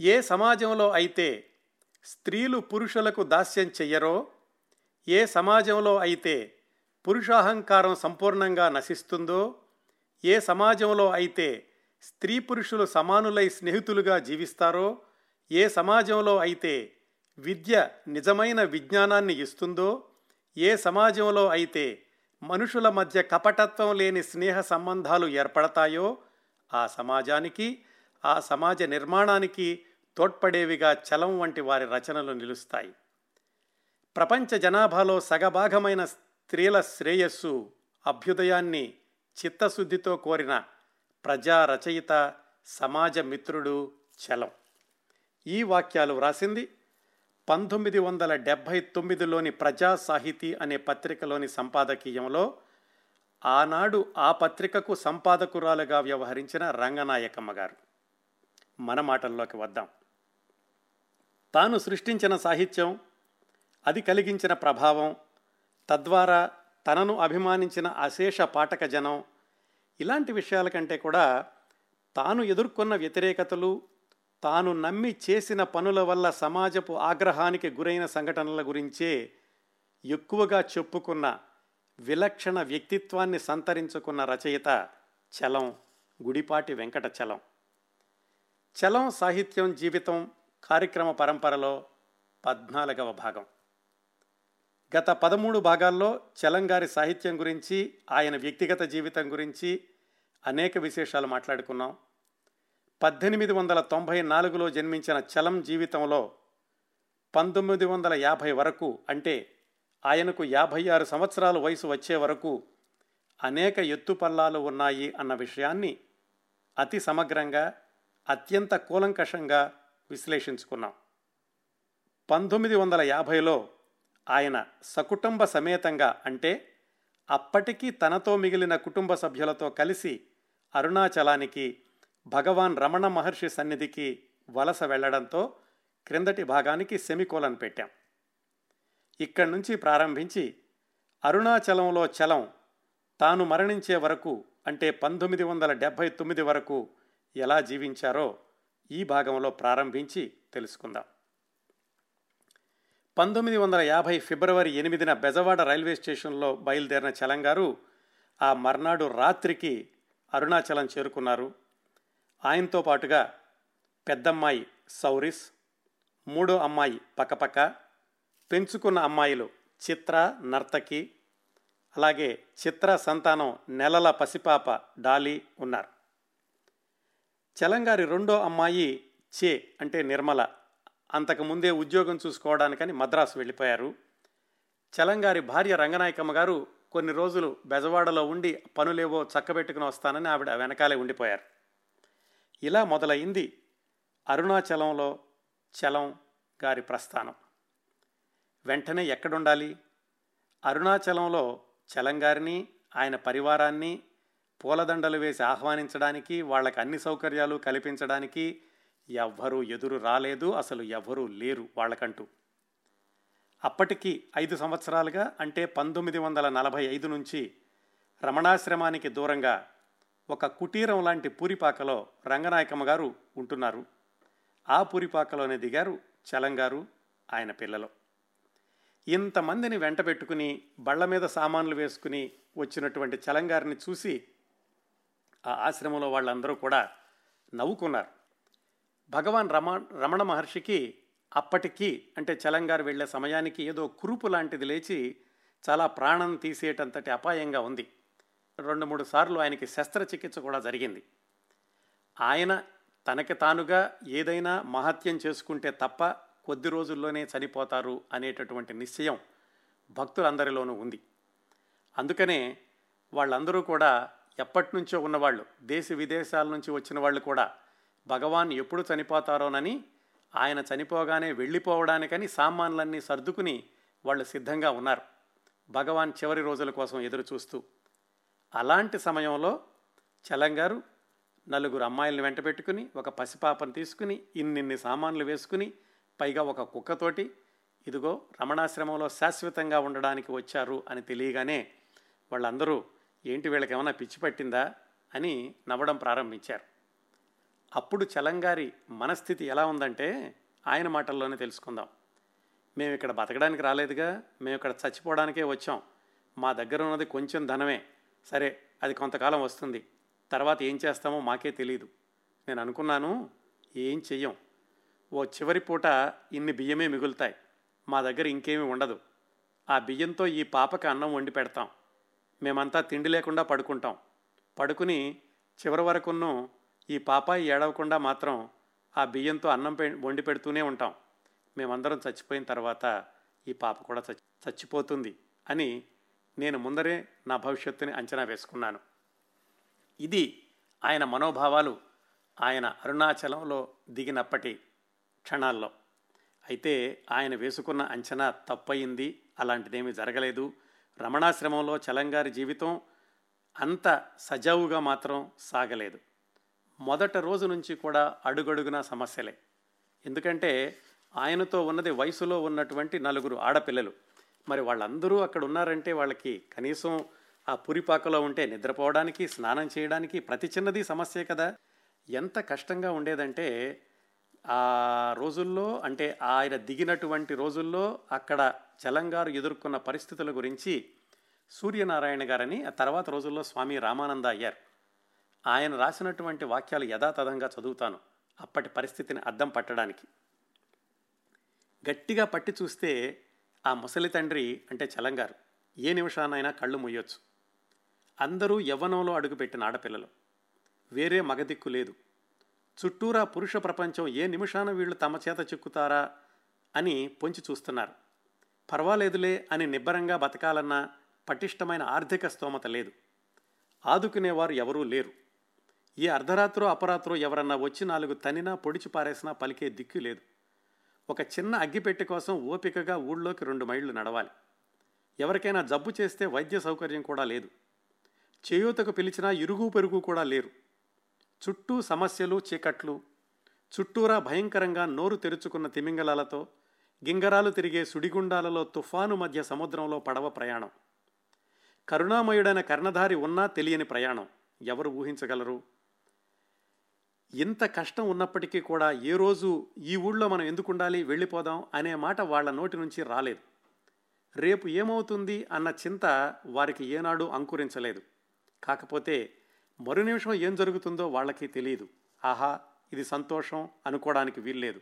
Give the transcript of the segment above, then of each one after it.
ఏ సమాజంలో అయితే స్త్రీలు పురుషులకు దాస్యం చెయ్యరో ఏ సమాజంలో అయితే పురుషాహంకారం సంపూర్ణంగా నశిస్తుందో ఏ సమాజంలో అయితే స్త్రీ పురుషులు సమానులై స్నేహితులుగా జీవిస్తారో ఏ సమాజంలో అయితే విద్య నిజమైన విజ్ఞానాన్ని ఇస్తుందో ఏ సమాజంలో అయితే మనుషుల మధ్య కపటత్వం లేని స్నేహ సంబంధాలు ఏర్పడతాయో ఆ సమాజానికి ఆ సమాజ నిర్మాణానికి తోడ్పడేవిగా చలం వంటి వారి రచనలు నిలుస్తాయి. ప్రపంచ జనాభాలో సగభాగమైన స్త్రీల శ్రేయస్సు అభ్యుదయాన్ని చిత్తశుద్ధితో కోరిన ప్రజా రచయిత సమాజ మిత్రుడు చలం. ఈ వాక్యాలు వ్రాసింది పంతొమ్మిది వందల డెబ్భై తొమ్మిదిలోని ప్రజా సాహితీ అనే పత్రికలోని సంపాదకీయంలో ఆనాడు ఆ పత్రికకు సంపాదకురాలుగా వ్యవహరించిన రంగనాయకమ్మ గారు. మన మాటల్లోకి వద్దాం. తాను సృష్టించిన సాహిత్యం అది కలిగించిన ప్రభావం తద్వారా తనను అభిమానించిన అశేష పాఠక జనం ఇలాంటి విషయాల కంటే కూడా తాను ఎదుర్కొన్న వ్యతిరేకతలు తాను నమ్మి చేసిన పనుల వల్ల సమాజపు ఆగ్రహానికి గురైన సంఘటనల గురించే ఎక్కువగా చెప్పుకున్న విలక్షణ వ్యక్తిత్వాన్ని సంతరించుకున్న రచయిత చలం గుడిపాటి వెంకట చలం చలం సాహిత్యం జీవితం కార్యక్రమ పరంపరలో పద్నాలుగవ భాగం. గత పదమూడు భాగాల్లో చలంగారి సాహిత్యం గురించి ఆయన వ్యక్తిగత జీవితం గురించి అనేక విశేషాలు మాట్లాడుకున్నాం. పద్దెనిమిది వందల తొంభై నాలుగులో జన్మించిన చలం జీవితంలో పంతొమ్మిది వందల యాభై వరకు అంటే ఆయనకు యాభై ఆరు సంవత్సరాల వయసు వచ్చే వరకు అనేక ఎత్తుపల్లాలు ఉన్నాయి అన్న విషయాన్ని అతి సమగ్రంగా అత్యంత కూలంకషంగా విశ్లేషించుకున్నాం. పంతొమ్మిది వందల యాభైలో ఆయన సకుటుంబ సమేతంగా అంటే అప్పటికి తనతో మిగిలిన కుటుంబ సభ్యులతో కలిసి అరుణాచలానికి భగవాన్ రమణ మహర్షి సన్నిధికి వలస వెళ్ళడంతో క్రిందటి భాగానికి సెమికోలన్ పెట్టాం. ఇక్కడి నుంచి ప్రారంభించి అరుణాచలంలో చలం తాను మరణించే వరకు అంటే పంతొమ్మిది వందల డెబ్భై తొమ్మిది వరకు ఎలా జీవించారో ఈ భాగంలో ప్రారంభించి తెలుసుకుందాం. పంతొమ్మిది వందల యాభై ఫిబ్రవరి ఎనిమిదిన బెజవాడ రైల్వే స్టేషన్లో బయలుదేరిన చలంగారు ఆ మర్నాడు రాత్రికి అరుణాచలం చేరుకున్నారు. ఆయనతో పాటుగా పెద్దమ్మాయి సౌరిస్ మూడో అమ్మాయి పక్కపక్క పెంచుకున్న అమ్మాయిలు చిత్ర నర్తకి అలాగే చిత్ర సంతానం నెలల పసిపాప డాలి ఉన్నారు. చలంగారి రెండో అమ్మాయి చే అంటే నిర్మల. అంతకుముందే ఉద్యోగం చూసుకోవడానికని మద్రాసు వెళ్ళిపోయారు. చలంగారి భార్య రంగనాయకమ్మ గారు కొన్ని రోజులు బెజవాడలో ఉండి పనులేవో చక్కబెట్టుకుని వస్తానని ఆవిడ వెనకాలే ఉండిపోయారు. ఇలా మొదలైంది అరుణాచలంలో చలం గారి ప్రస్థానం. వెంటనే ఎక్కడుండాలి? అరుణాచలంలో చలం గారిని ఆయన పరివారాన్ని పూలదండలు వేసి ఆహ్వానించడానికి వాళ్ళకి అన్ని సౌకర్యాలు కల్పించడానికి ఎవ్వరూ ఎదురు రాలేదు అసలు ఎవ్వరూ లేరు వాళ్ళకంటూ. అప్పటికి ఐదు సంవత్సరాలుగా అంటే పంతొమ్మిది వందల నలభై ఐదు నుంచి రమణాశ్రమానికి దూరంగా ఒక కుటీరం లాంటి పూరిపాకలో రంగనాయకమ్మ గారు ఉంటున్నారు. ఆ పూరిపాకలోనే దిగారు చలంగారు ఆయన పిల్లలు. ఇంతమందిని వెంట పెట్టుకుని బళ్ళ మీద సామాన్లు వేసుకుని వచ్చినటువంటి చలంగారిని చూసి ఆ ఆశ్రమంలో వాళ్ళందరూ కూడా నవ్వుకున్నారు. భగవాన్ రమ రమణ మహర్షికి అప్పటికి అంటే చలంగారు వెళ్ళే సమయానికి ఏదో కురుపు లాంటిది లేచి చాలా ప్రాణం తీసేటంతటి అపాయంగా ఉంది. రెండు మూడు సార్లు ఆయనకి శస్త్రచికిత్స కూడా జరిగింది. ఆయన తనకి తానుగా ఏదైనా మహత్యం చేసుకుంటే తప్ప కొద్ది రోజుల్లోనే చనిపోతారు అనేటటువంటి నిశ్చయం భక్తులందరిలోనూ ఉంది. అందుకనే వాళ్ళందరూ కూడా ఎప్పటి నుంచో ఉన్నవాళ్ళు దేశ విదేశాల నుంచి వచ్చిన వాళ్ళు కూడా భగవాన్ ఎప్పుడు చనిపోతారోనని ఆయన చనిపోగానే వెళ్ళిపోవడానికని సామాన్లన్నీ సర్దుకుని వాళ్ళు సిద్ధంగా ఉన్నారు. భగవాన్ చివరి రోజుల కోసం ఎదురు చూస్తూ అలాంటి సమయంలో చలంగారు నలుగురు అమ్మాయిలను వెంట పెట్టుకుని ఒక పసిపాపను తీసుకుని ఇన్నిన్ని సామాన్లు వేసుకుని పైగా ఒక కుక్కతోటి ఇదిగో రమణాశ్రమంలో శాశ్వతంగా ఉండడానికి వచ్చారు అని తెలియగానే వాళ్ళందరూ ఏంటి వీళ్ళకి ఏమైనా పిచ్చి పట్టిందా అని నవ్వడం ప్రారంభించారు. అప్పుడు చలంగారి మనస్థితి ఎలా ఉందంటే ఆయన మాటల్లోనే తెలుసుకుందాం. మేము ఇక్కడ బతకడానికి రాలేదుగా మేము ఇక్కడ చచ్చిపోవడానికే వచ్చాం. మా దగ్గర ఉన్నది కొంచెం ధనమే. సరే అది కొంతకాలం వస్తుంది. తర్వాత ఏం చేస్తామో మాకే తెలియదు నేను అనుకున్నాను ఏం చెయ్యం? ఓ చివరి పూట ఇన్ని బియ్యమే మిగులుతాయి. మా దగ్గర ఇంకేమీ ఉండదు. ఆ బియ్యంతో ఈ పాపకి అన్నం వండి పెడతాం. మేమంతా తిండి లేకుండా పడుకుంటాం. పడుకుని చివరి వరకును ఈ పాపాయి ఏడవకుండా మాత్రం ఆ బియ్యంతో అన్నం పె వండి పెడుతూనే ఉంటాం. మేమందరం చచ్చిపోయిన తర్వాత ఈ పాప కూడా చచ్చి చచ్చిపోతుంది అని నేను ముందరే నా భవిష్యత్తుని అంచనా వేసుకున్నాను. ఇది ఆయన మనోభావాలు ఆయన అరుణాచలంలో దిగినప్పటి క్షణాల్లో. అయితే ఆయన వేసుకున్న అంచనా తప్పయింది. అలాంటిదేమీ జరగలేదు. రమణాశ్రమంలో చలంగారి జీవితం అంత సజావుగా మాత్రం సాగలేదు. మొదట రోజు నుంచి కూడా అడుగడుగున సమస్యలే. ఎందుకంటే ఆయనతో ఉన్నది వయసులో ఉన్నటువంటి నలుగురు ఆడపిల్లలు. మరి వాళ్ళందరూ అక్కడ ఉన్నారంటే వాళ్ళకి కనీసం ఆ పురిపాకలో ఉంటే నిద్రపోవడానికి స్నానం చేయడానికి ప్రతి చిన్నది సమస్యే కదా. ఎంత కష్టంగా ఉండేదంటే ఆ రోజుల్లో అంటే ఆయన దిగినటువంటి రోజుల్లో అక్కడ చలంగారు ఎదుర్కొన్న పరిస్థితుల గురించి సూర్యనారాయణ గారని ఆ తర్వాత రోజుల్లో స్వామి రామానంద అయ్యారు. ఆయన రాసినటువంటి వాక్యాలు యథాతథంగా చదువుతాను అప్పటి పరిస్థితిని అద్దం పట్టడానికి. గట్టిగా పట్టి చూస్తే ఆ ముసలి తండ్రి అంటే చలంగారు ఏ నిమిషానైనా కళ్ళు ముయ్యొచ్చు అందరూ యవ్వనంలో అడుగుపెట్టిన ఆడపిల్లలు వేరే మగదిక్కు లేదు. చుట్టూరా పురుష ప్రపంచం ఏ నిమిషాన వీళ్ళు తమ చేత చిక్కుతారా అని పొంచి చూస్తున్నారు. పర్వాలేదులే అని నిబ్బరంగా బతకాలన్నా పటిష్టమైన ఆర్థిక స్తోమత లేదు. ఆదుకునేవారు ఎవరూ లేరు. ఏ అర్ధరాత్రో అపరాత్రో ఎవరన్నా వచ్చి నాలుగు తనినా పొడిచి పారేసినా పలికే దిక్కు లేదు. ఒక చిన్న అగ్గిపెట్టె కోసం ఓపికగా ఊళ్ళోకి రెండు మైళ్ళు నడవాలి. ఎవరికైనా జబ్బు చేస్తే వైద్య సౌకర్యం కూడా లేదు. చేయూతకు పిలిచినా ఇరుగు పెరుగు కూడా లేరు. చుట్టూ సమస్యలు చీకట్లు చుట్టూరా భయంకరంగా నోరు తెరుచుకున్న తిమింగలాలతో గింగరాలు తిరిగే సుడిగుండాలలో తుఫాను మధ్య సముద్రంలో పడవ ప్రయాణం. కరుణామయుడైన కర్ణధారి ఉన్నా తెలియని ప్రయాణం. ఎవరు ఊహించగలరు? ఇంత కష్టం ఉన్నప్పటికీ కూడా ఏ రోజు ఈ ఊళ్ళో మనం ఎందుకు ఉండాలి వెళ్ళిపోదాం అనే మాట వాళ్ళ నోటి నుంచి రాలేదు. రేపు ఏమవుతుంది అన్న చింత వారికి ఏనాడు అంకురించలేదు. కాకపోతే మరు నిమిషం ఏం జరుగుతుందో వాళ్ళకి తెలియదు ఆహా ఇది సంతోషం అనుకోవడానికి వీల్లేదు.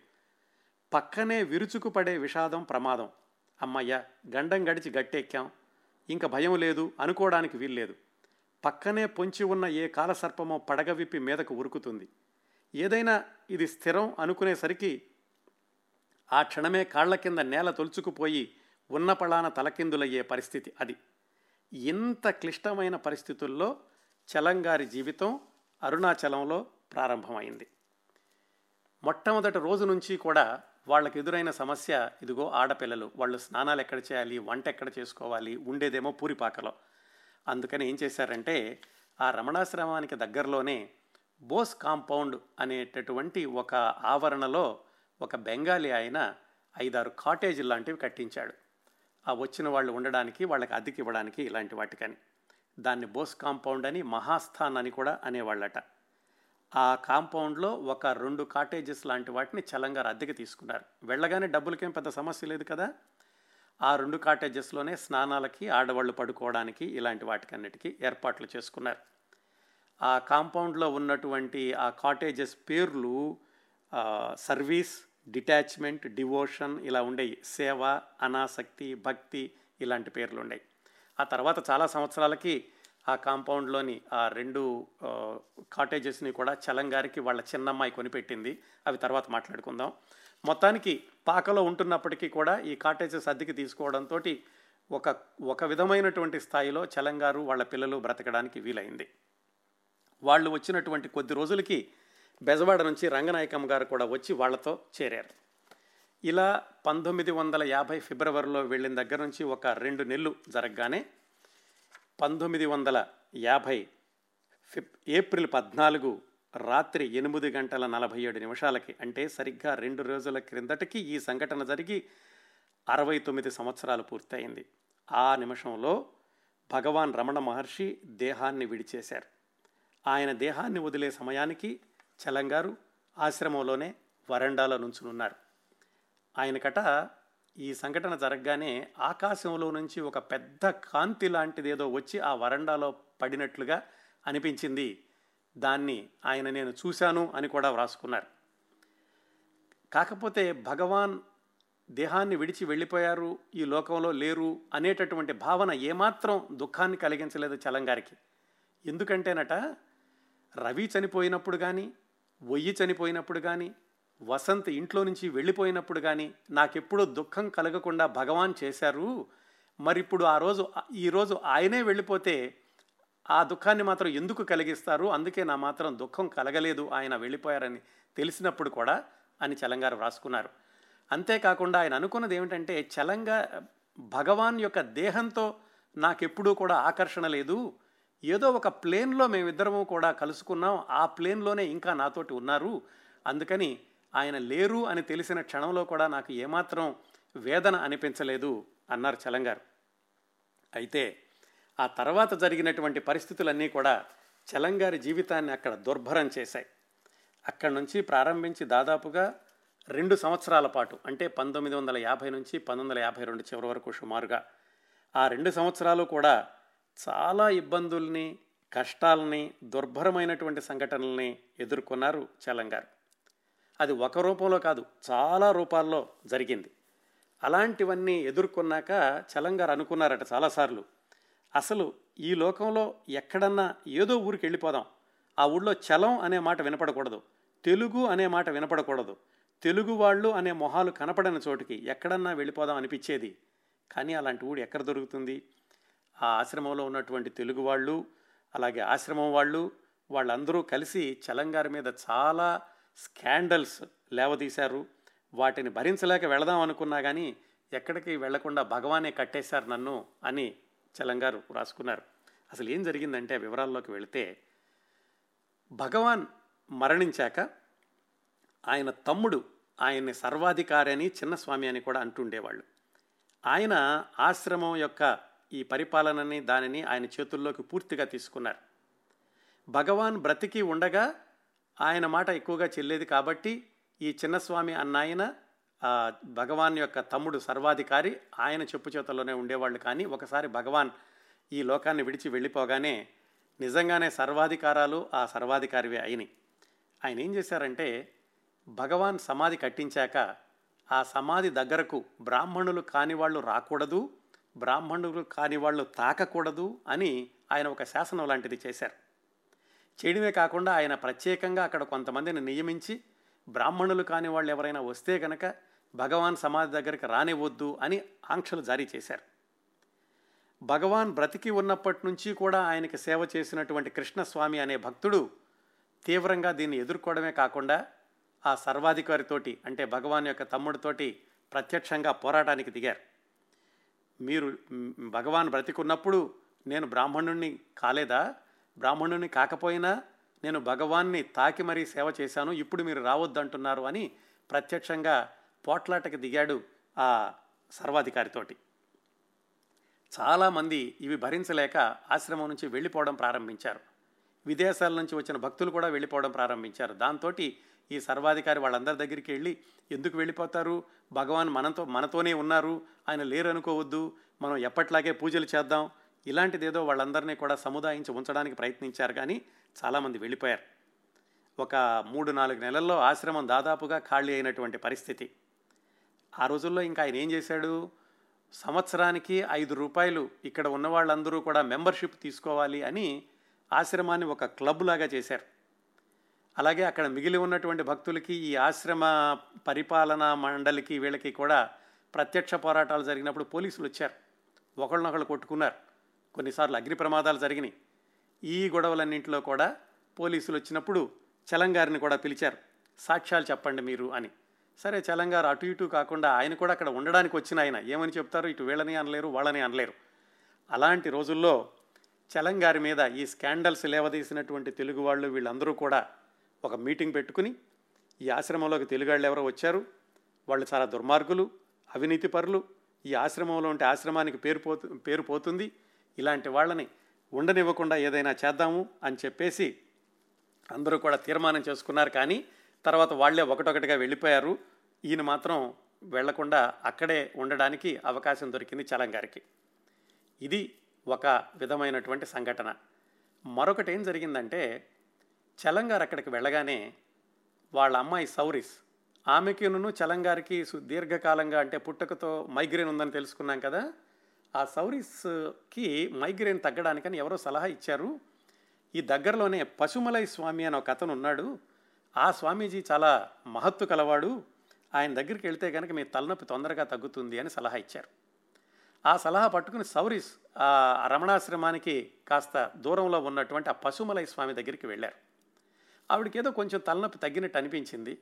పక్కనే విరుచుకుపడే విషాదం ప్రమాదం. అమ్మయ్య గండం గడిచి గట్టెక్కాం. ఇంక భయం లేదు అనుకోవడానికి వీల్లేదు. పక్కనే పొంచి ఉన్న ఏ కాలసర్పమో పడగ విప్పి మీదకు ఉరుకుతుంది. ఏదైనా ఇది స్థిరం అనుకునేసరికి ఆ క్షణమే కాళ్ళ కింద నేల తొలుచుకుపోయి ఉన్న పళాన తలకిందులయ్యే పరిస్థితి అది. ఇంత క్లిష్టమైన పరిస్థితుల్లో చలంగారి జీవితం అరుణాచలంలో ప్రారంభమైంది. మొట్టమొదటి రోజు నుంచి కూడా వాళ్ళకి ఎదురైన సమస్య ఇదిగో ఆడపిల్లలు వాళ్ళు స్నానాలు ఎక్కడ చేయాలి వంట ఎక్కడ చేసుకోవాలి ఉండేదేమో పూరిపాకలో. అందుకని ఏం చేశారంటే ఆ రమణాశ్రమానికి దగ్గరలోనే బోస్ కాంపౌండ్ అనేటటువంటి ఒక ఆవరణలో ఒక బెంగాలీ ఆయన ఐదారు కాటేజ్ లాంటివి కట్టించాడు. ఆ వచ్చిన వాళ్ళు ఉండడానికి వాళ్ళకి అద్దెకి ఇవ్వడానికి ఇలాంటి వాటికని. దాన్ని బోస్ కాంపౌండ్ అని మహాస్థాన్ అని కూడా అనేవాళ్ళట. ఆ కాంపౌండ్లో ఒక రెండు కాటేజెస్ లాంటి వాటిని చలంగారు అద్దెకి తీసుకున్నారు. వెళ్ళగానే డబ్బులకేం పెద్ద సమస్య లేదు కదా? ఆ రెండు కాటేజెస్లోనే స్నానాలకి ఆడవాళ్ళు పడుకోవడానికి ఇలాంటి వాటికన్నిటికీ ఏర్పాట్లు చేసుకున్నారు. ఆ కాంపౌండ్లో ఉన్నటువంటి ఆ కాటేజెస్ పేర్లు సర్వీస్ డిటాచ్మెంట్ డివోషన్ ఇలా ఉండేవి సేవ అనాసక్తి భక్తి ఇలాంటి పేర్లు ఉండేవి ఆ తర్వాత చాలా సంవత్సరాలకి ఆ కాంపౌండ్లోని ఆ రెండు కాటేజెస్ని కూడా చలంగారికి వాళ్ళ చిన్నమ్మాయి కొనిపెట్టింది. అవి తర్వాత మాట్లాడుకుందాం. మొత్తానికి పాకలో ఉంటున్నప్పటికీ కూడా ఈ కాటేజెస్ అద్దెకి తీసుకోవడంతో ఒక ఒక విధమైనటువంటి స్థాయిలో చలంగారు వాళ్ళ పిల్లలు బ్రతకడానికి వీలైంది. వాళ్ళు వచ్చినటువంటి కొద్ది రోజులకి బెజవాడ నుంచి రంగనాయకమ్మ గారు కూడా వచ్చి వాళ్ళతో చేరారు. ఇలా పంతొమ్మిది వందల యాభై ఫిబ్రవరిలో వెళ్ళిన దగ్గర నుంచి ఒక రెండు నెలలు జరగగానే పంతొమ్మిది వందల యాభై ఫిబ్ ఏప్రిల్ పద్నాలుగు రాత్రి ఎనిమిది గంటల నలభై ఏడు నిమిషాలకి అంటే సరిగ్గా రెండు రోజుల క్రిందటికి ఈ సంఘటన జరిగి అరవై తొమ్మిది సంవత్సరాలు పూర్తయింది. ఆ నిమిషంలో భగవాన్ రమణ మహర్షి దేహాన్ని విడిచేశారు. ఆయన దేహాన్ని వదిలే సమయానికి చలంగారు ఆశ్రమంలోనే వరండాలో నుంచునున్నారు. ఆయనకట ఈ సంఘటన జరగగానే ఆకాశంలో నుంచి ఒక పెద్ద కాంతి లాంటిదేదో వచ్చి ఆ వరండాలో పడినట్లుగా అనిపించింది. దాన్ని ఆయన నేను చూశాను అని కూడా వ్రాసుకున్నారు. కాకపోతే భగవాన్ దేహాన్ని విడిచి వెళ్ళిపోయారు ఈ లోకంలో లేరు అనేటటువంటి భావన ఏమాత్రం దుఃఖాన్ని కలిగించలేదు చలంగారికి ఎందుకంటేనట రవి చనిపోయినప్పుడు కానీ ఒయ్యి చనిపోయినప్పుడు కానీ వసంత్ ఇంట్లో నుంచి వెళ్ళిపోయినప్పుడు కానీ నాకెప్పుడూ దుఃఖం కలగకుండా భగవాన్ చేశారు. మరి ఇప్పుడు ఆ రోజు ఈరోజు ఆయనే వెళ్ళిపోతే ఆ దుఃఖాన్ని మాత్రం ఎందుకు కలిగిస్తారు? అందుకే నా మాత్రం దుఃఖం కలగలేదు ఆయన వెళ్ళిపోయారని తెలిసినప్పుడు కూడా అని చలంగారు వ్రాసుకున్నారు. అంతేకాకుండా ఆయన అనుకున్నది ఏమిటంటే చలంగా భగవాన్ యొక్క దేహంతో నాకెప్పుడూ కూడా ఆకర్షణ లేదు. ఏదో ఒక ప్లేన్లో మేమిద్దరము కూడా కలుసుకున్నాం. ఆ ప్లేన్లోనే ఇంకా నాతోటి ఉన్నారు. అందుకని ఆయన లేరు అని తెలిసిన క్షణంలో కూడా నాకు ఏమాత్రం వేదన అనిపించలేదు అన్నారు చలంగారు. అయితే ఆ తర్వాత జరిగినటువంటి పరిస్థితులన్నీ కూడా చలంగారి జీవితాన్ని అక్కడ దుర్భరం చేశాయి. అక్కడి నుంచి ప్రారంభించి దాదాపుగా రెండు సంవత్సరాల పాటు అంటే పంతొమ్మిది వందల యాభై నుంచి పంతొమ్మిది వందల యాభై రెండు చివరి వరకు సుమారుగా ఆ రెండు సంవత్సరాలు కూడా చాలా ఇబ్బందుల్ని కష్టాలని దుర్భరమైనటువంటి సంఘటనల్ని ఎదుర్కొన్నారు చలంగారు. అది ఒక రూపంలో కాదు చాలా రూపాల్లో జరిగింది. అలాంటివన్నీ ఎదుర్కొన్నాక చలంగారు అనుకున్నారట చాలాసార్లు. అసలు ఈ లోకంలో ఎక్కడన్నా ఏదో ఊరికి వెళ్ళిపోదాం. ఆ ఊళ్ళో చలం అనే మాట వినపడకూడదు. తెలుగు అనే మాట వినపడకూడదు. తెలుగు వాళ్ళు అనే మొహాలు కనపడని చోటికి ఎక్కడన్నా వెళ్ళిపోదాం అనిపించేది. కానీ అలాంటి ఊడు ఎక్కడ దొరుకుతుంది? ఆ ఆశ్రమంలో ఉన్నటువంటి తెలుగు వాళ్ళు అలాగే ఆశ్రమం వాళ్ళు వాళ్ళందరూ కలిసి చలంగారి మీద చాలా స్కాండల్స్ లేవదీశారు. వాటిని భరించలేక వెళదాం అనుకున్నా కానీ ఎక్కడికి వెళ్ళకుండా భగవానే కట్టేశారు నన్ను అని చలంగారు రాసుకున్నారు. అసలు ఏం జరిగిందంటే వివరాల్లోకి వెళితే భగవాన్ మరణించాక ఆయన తమ్ముడు ఆయన్ని సర్వాధికారి అని చిన్నస్వామి అని కూడా అంటుండేవాళ్ళు. ఆయన ఆశ్రమం యొక్క ఈ పరిపాలనని దానిని ఆయన చేతుల్లోకి పూర్తిగా తీసుకున్నారు. భగవాన్ బ్రతికి ఉండగా ఆయన మాట ఎక్కువగా చెల్లేది కాబట్టి ఈ చిన్నస్వామి అన్నాయన భగవాన్ యొక్క తమ్ముడు సర్వాధికారి ఆయన చెప్పు చేతల్లోనే ఉండేవాళ్ళు. కానీ ఒకసారి భగవాన్ ఈ లోకాన్ని విడిచి వెళ్ళిపోగానే నిజంగానే సర్వాధికారాలు ఆ సర్వాధికారివే అయినాయి. ఆయన ఏం చేశారంటే భగవాన్ సమాధి కట్టించాక ఆ సమాధి దగ్గరకు బ్రాహ్మణులు కాని వాళ్ళు రాకూడదు బ్రాహ్మణులు కాని వాళ్ళు తాకకూడదు అని ఆయన ఒక శాసనం లాంటిది చేశారు. చేయడమే కాకుండా ఆయన ప్రత్యేకంగా అక్కడ కొంతమందిని నియమించి బ్రాహ్మణులు కాని వాళ్ళు ఎవరైనా వస్తే గనక భగవాన్ సమాధి దగ్గరికి రానివద్దు అని ఆంక్షలు జారీ చేశారు. భగవాన్ బ్రతికి ఉన్నప్పటి నుంచి కూడా ఆయనకి సేవ చేసినటువంటి కృష్ణస్వామి అనే భక్తుడు తీవ్రంగా దీన్ని ఎదుర్కోవడమే కాకుండా ఆ సర్వాధికారితోటి అంటే భగవాన్ యొక్క తమ్ముడితోటి ప్రత్యక్షంగా పోరాటానికి దిగారు. మీరు భగవాన్ బ్రతికున్నప్పుడు నేను బ్రాహ్మణుణ్ణి కాలేదా? బ్రాహ్మణుని కాకపోయినా నేను భగవాన్ని తాకి మరీ సేవ చేశాను ఇప్పుడు మీరు రావద్దంటున్నారు అని ప్రత్యక్షంగా పోట్లాటకి దిగాడు ఆ సర్వాధికారితోటి. చాలామంది ఇవి భరించలేక ఆశ్రమం నుంచి వెళ్ళిపోవడం ప్రారంభించారు. విదేశాల నుంచి వచ్చిన భక్తులు కూడా వెళ్ళిపోవడం ప్రారంభించారు. దాంతో ఈ సర్వాధికారి వాళ్ళందరి దగ్గరికి వెళ్ళి ఎందుకు వెళ్ళిపోతారు? భగవాన్ మనతో మనతోనే ఉన్నారు. ఆయన లేరు అనుకోవద్దు మనం ఎప్పట్లాగే పూజలు చేద్దాం. ఇలాంటిదేదో వాళ్ళందరినీ కూడా సముదాయించి ఉంచడానికి ప్రయత్నించారు కానీ చాలామంది వెళ్ళిపోయారు. ఒక మూడు నాలుగు నెలల్లో ఆశ్రమం దాదాపుగా ఖాళీ అయినటువంటి పరిస్థితి. ఆ రోజుల్లో ఇంకా ఆయన ఏం చేశాడు? సంవత్సరానికి ఐదు రూపాయలు ఇక్కడ ఉన్న వాళ్ళందరూ కూడా మెంబర్షిప్ తీసుకోవాలి అని ఆశ్రమాన్ని ఒక క్లబ్ లాగా చేశారు. అలాగే అక్కడ మిగిలి ఉన్నటువంటి భక్తులకి ఈ ఆశ్రమ పరిపాలనా మండలికి వీళ్ళకి కూడా ప్రత్యక్ష పోరాటాలు జరిగినప్పుడు పోలీసులు వచ్చారు. ఒకళ్ళనొకళ్ళు కొట్టుకున్నారు. కొన్నిసార్లు అగ్ని ప్రమాదాలు జరిగినాయి. ఈ గొడవలన్నింటిలో కూడా పోలీసులు వచ్చినప్పుడు చలంగారిని కూడా పిలిచారు. సాక్ష్యాలు చెప్పండి మీరు అని. సరే చలంగారు అటు ఇటు కాకుండా ఆయన కూడా అక్కడ ఉండడానికి వచ్చిన ఆయన. ఏమని చెప్తారు? ఇటు వీళ్ళని అనలేరు వాళ్ళని అనలేరు. అలాంటి రోజుల్లో చలంగారి మీద ఈ స్కాండల్స్ లేవదీసినటువంటి తెలుగు వాళ్ళు వీళ్ళందరూ కూడా ఒక మీటింగ్ పెట్టుకుని ఈ ఆశ్రమంలోకి తెలుగాళ్ళు ఎవరో వచ్చారు. వాళ్ళు చాలా దుర్మార్గులు అవినీతిపరులు. ఈ ఆశ్రమంలో ఉంటే ఆశ్రమానికి పేరు పోతు పేరు పోతుంది. ఇలాంటి వాళ్ళని ఉండనివ్వకుండా ఏదైనా చేద్దాము అని చెప్పేసి అందరూ కూడా తీర్మానం చేసుకున్నారు. కానీ తర్వాత వాళ్ళే ఒకటొకటిగా వెళ్ళిపోయారు. ఈయన మాత్రం వెళ్ళకుండా అక్కడే ఉండడానికి అవకాశం దొరికింది చలంగారికి ఇది ఒక విధమైనటువంటి సంఘటన. మరొకటి ఏం జరిగిందంటే చలంగారు అక్కడికి వెళ్ళగానే వాళ్ళ అమ్మాయి సౌరిస్ ఆమెకిను చలంగారికి దీర్ఘకాలంగా అంటే పుట్టకతో మైగ్రేన్ ఉందని తెలుసుకున్నాం కదా ఆ సౌరీస్కి మైగ్రేన్ తగ్గడానికని ఎవరో సలహా ఇచ్చారు. ఈ దగ్గరలోనే పశుమలై స్వామి అని ఒక అతను ఉన్నాడు. ఆ స్వామీజీ చాలా మహత్తు కలవాడు. ఆయన దగ్గరికి వెళ్తే కనుక మీ తలనొప్పి తొందరగా తగ్గుతుంది అని సలహా ఇచ్చారు. ఆ సలహా పట్టుకుని సౌరీస్ ఆ రమణాశ్రమానికి కాస్త దూరంలో ఉన్నటువంటి ఆ పశుమలై స్వామి దగ్గరికి వెళ్ళారు. ఆవిడకేదో ఏదో కొంచెం తలనొప్పి తగ్గినట్టు అనిపించింది.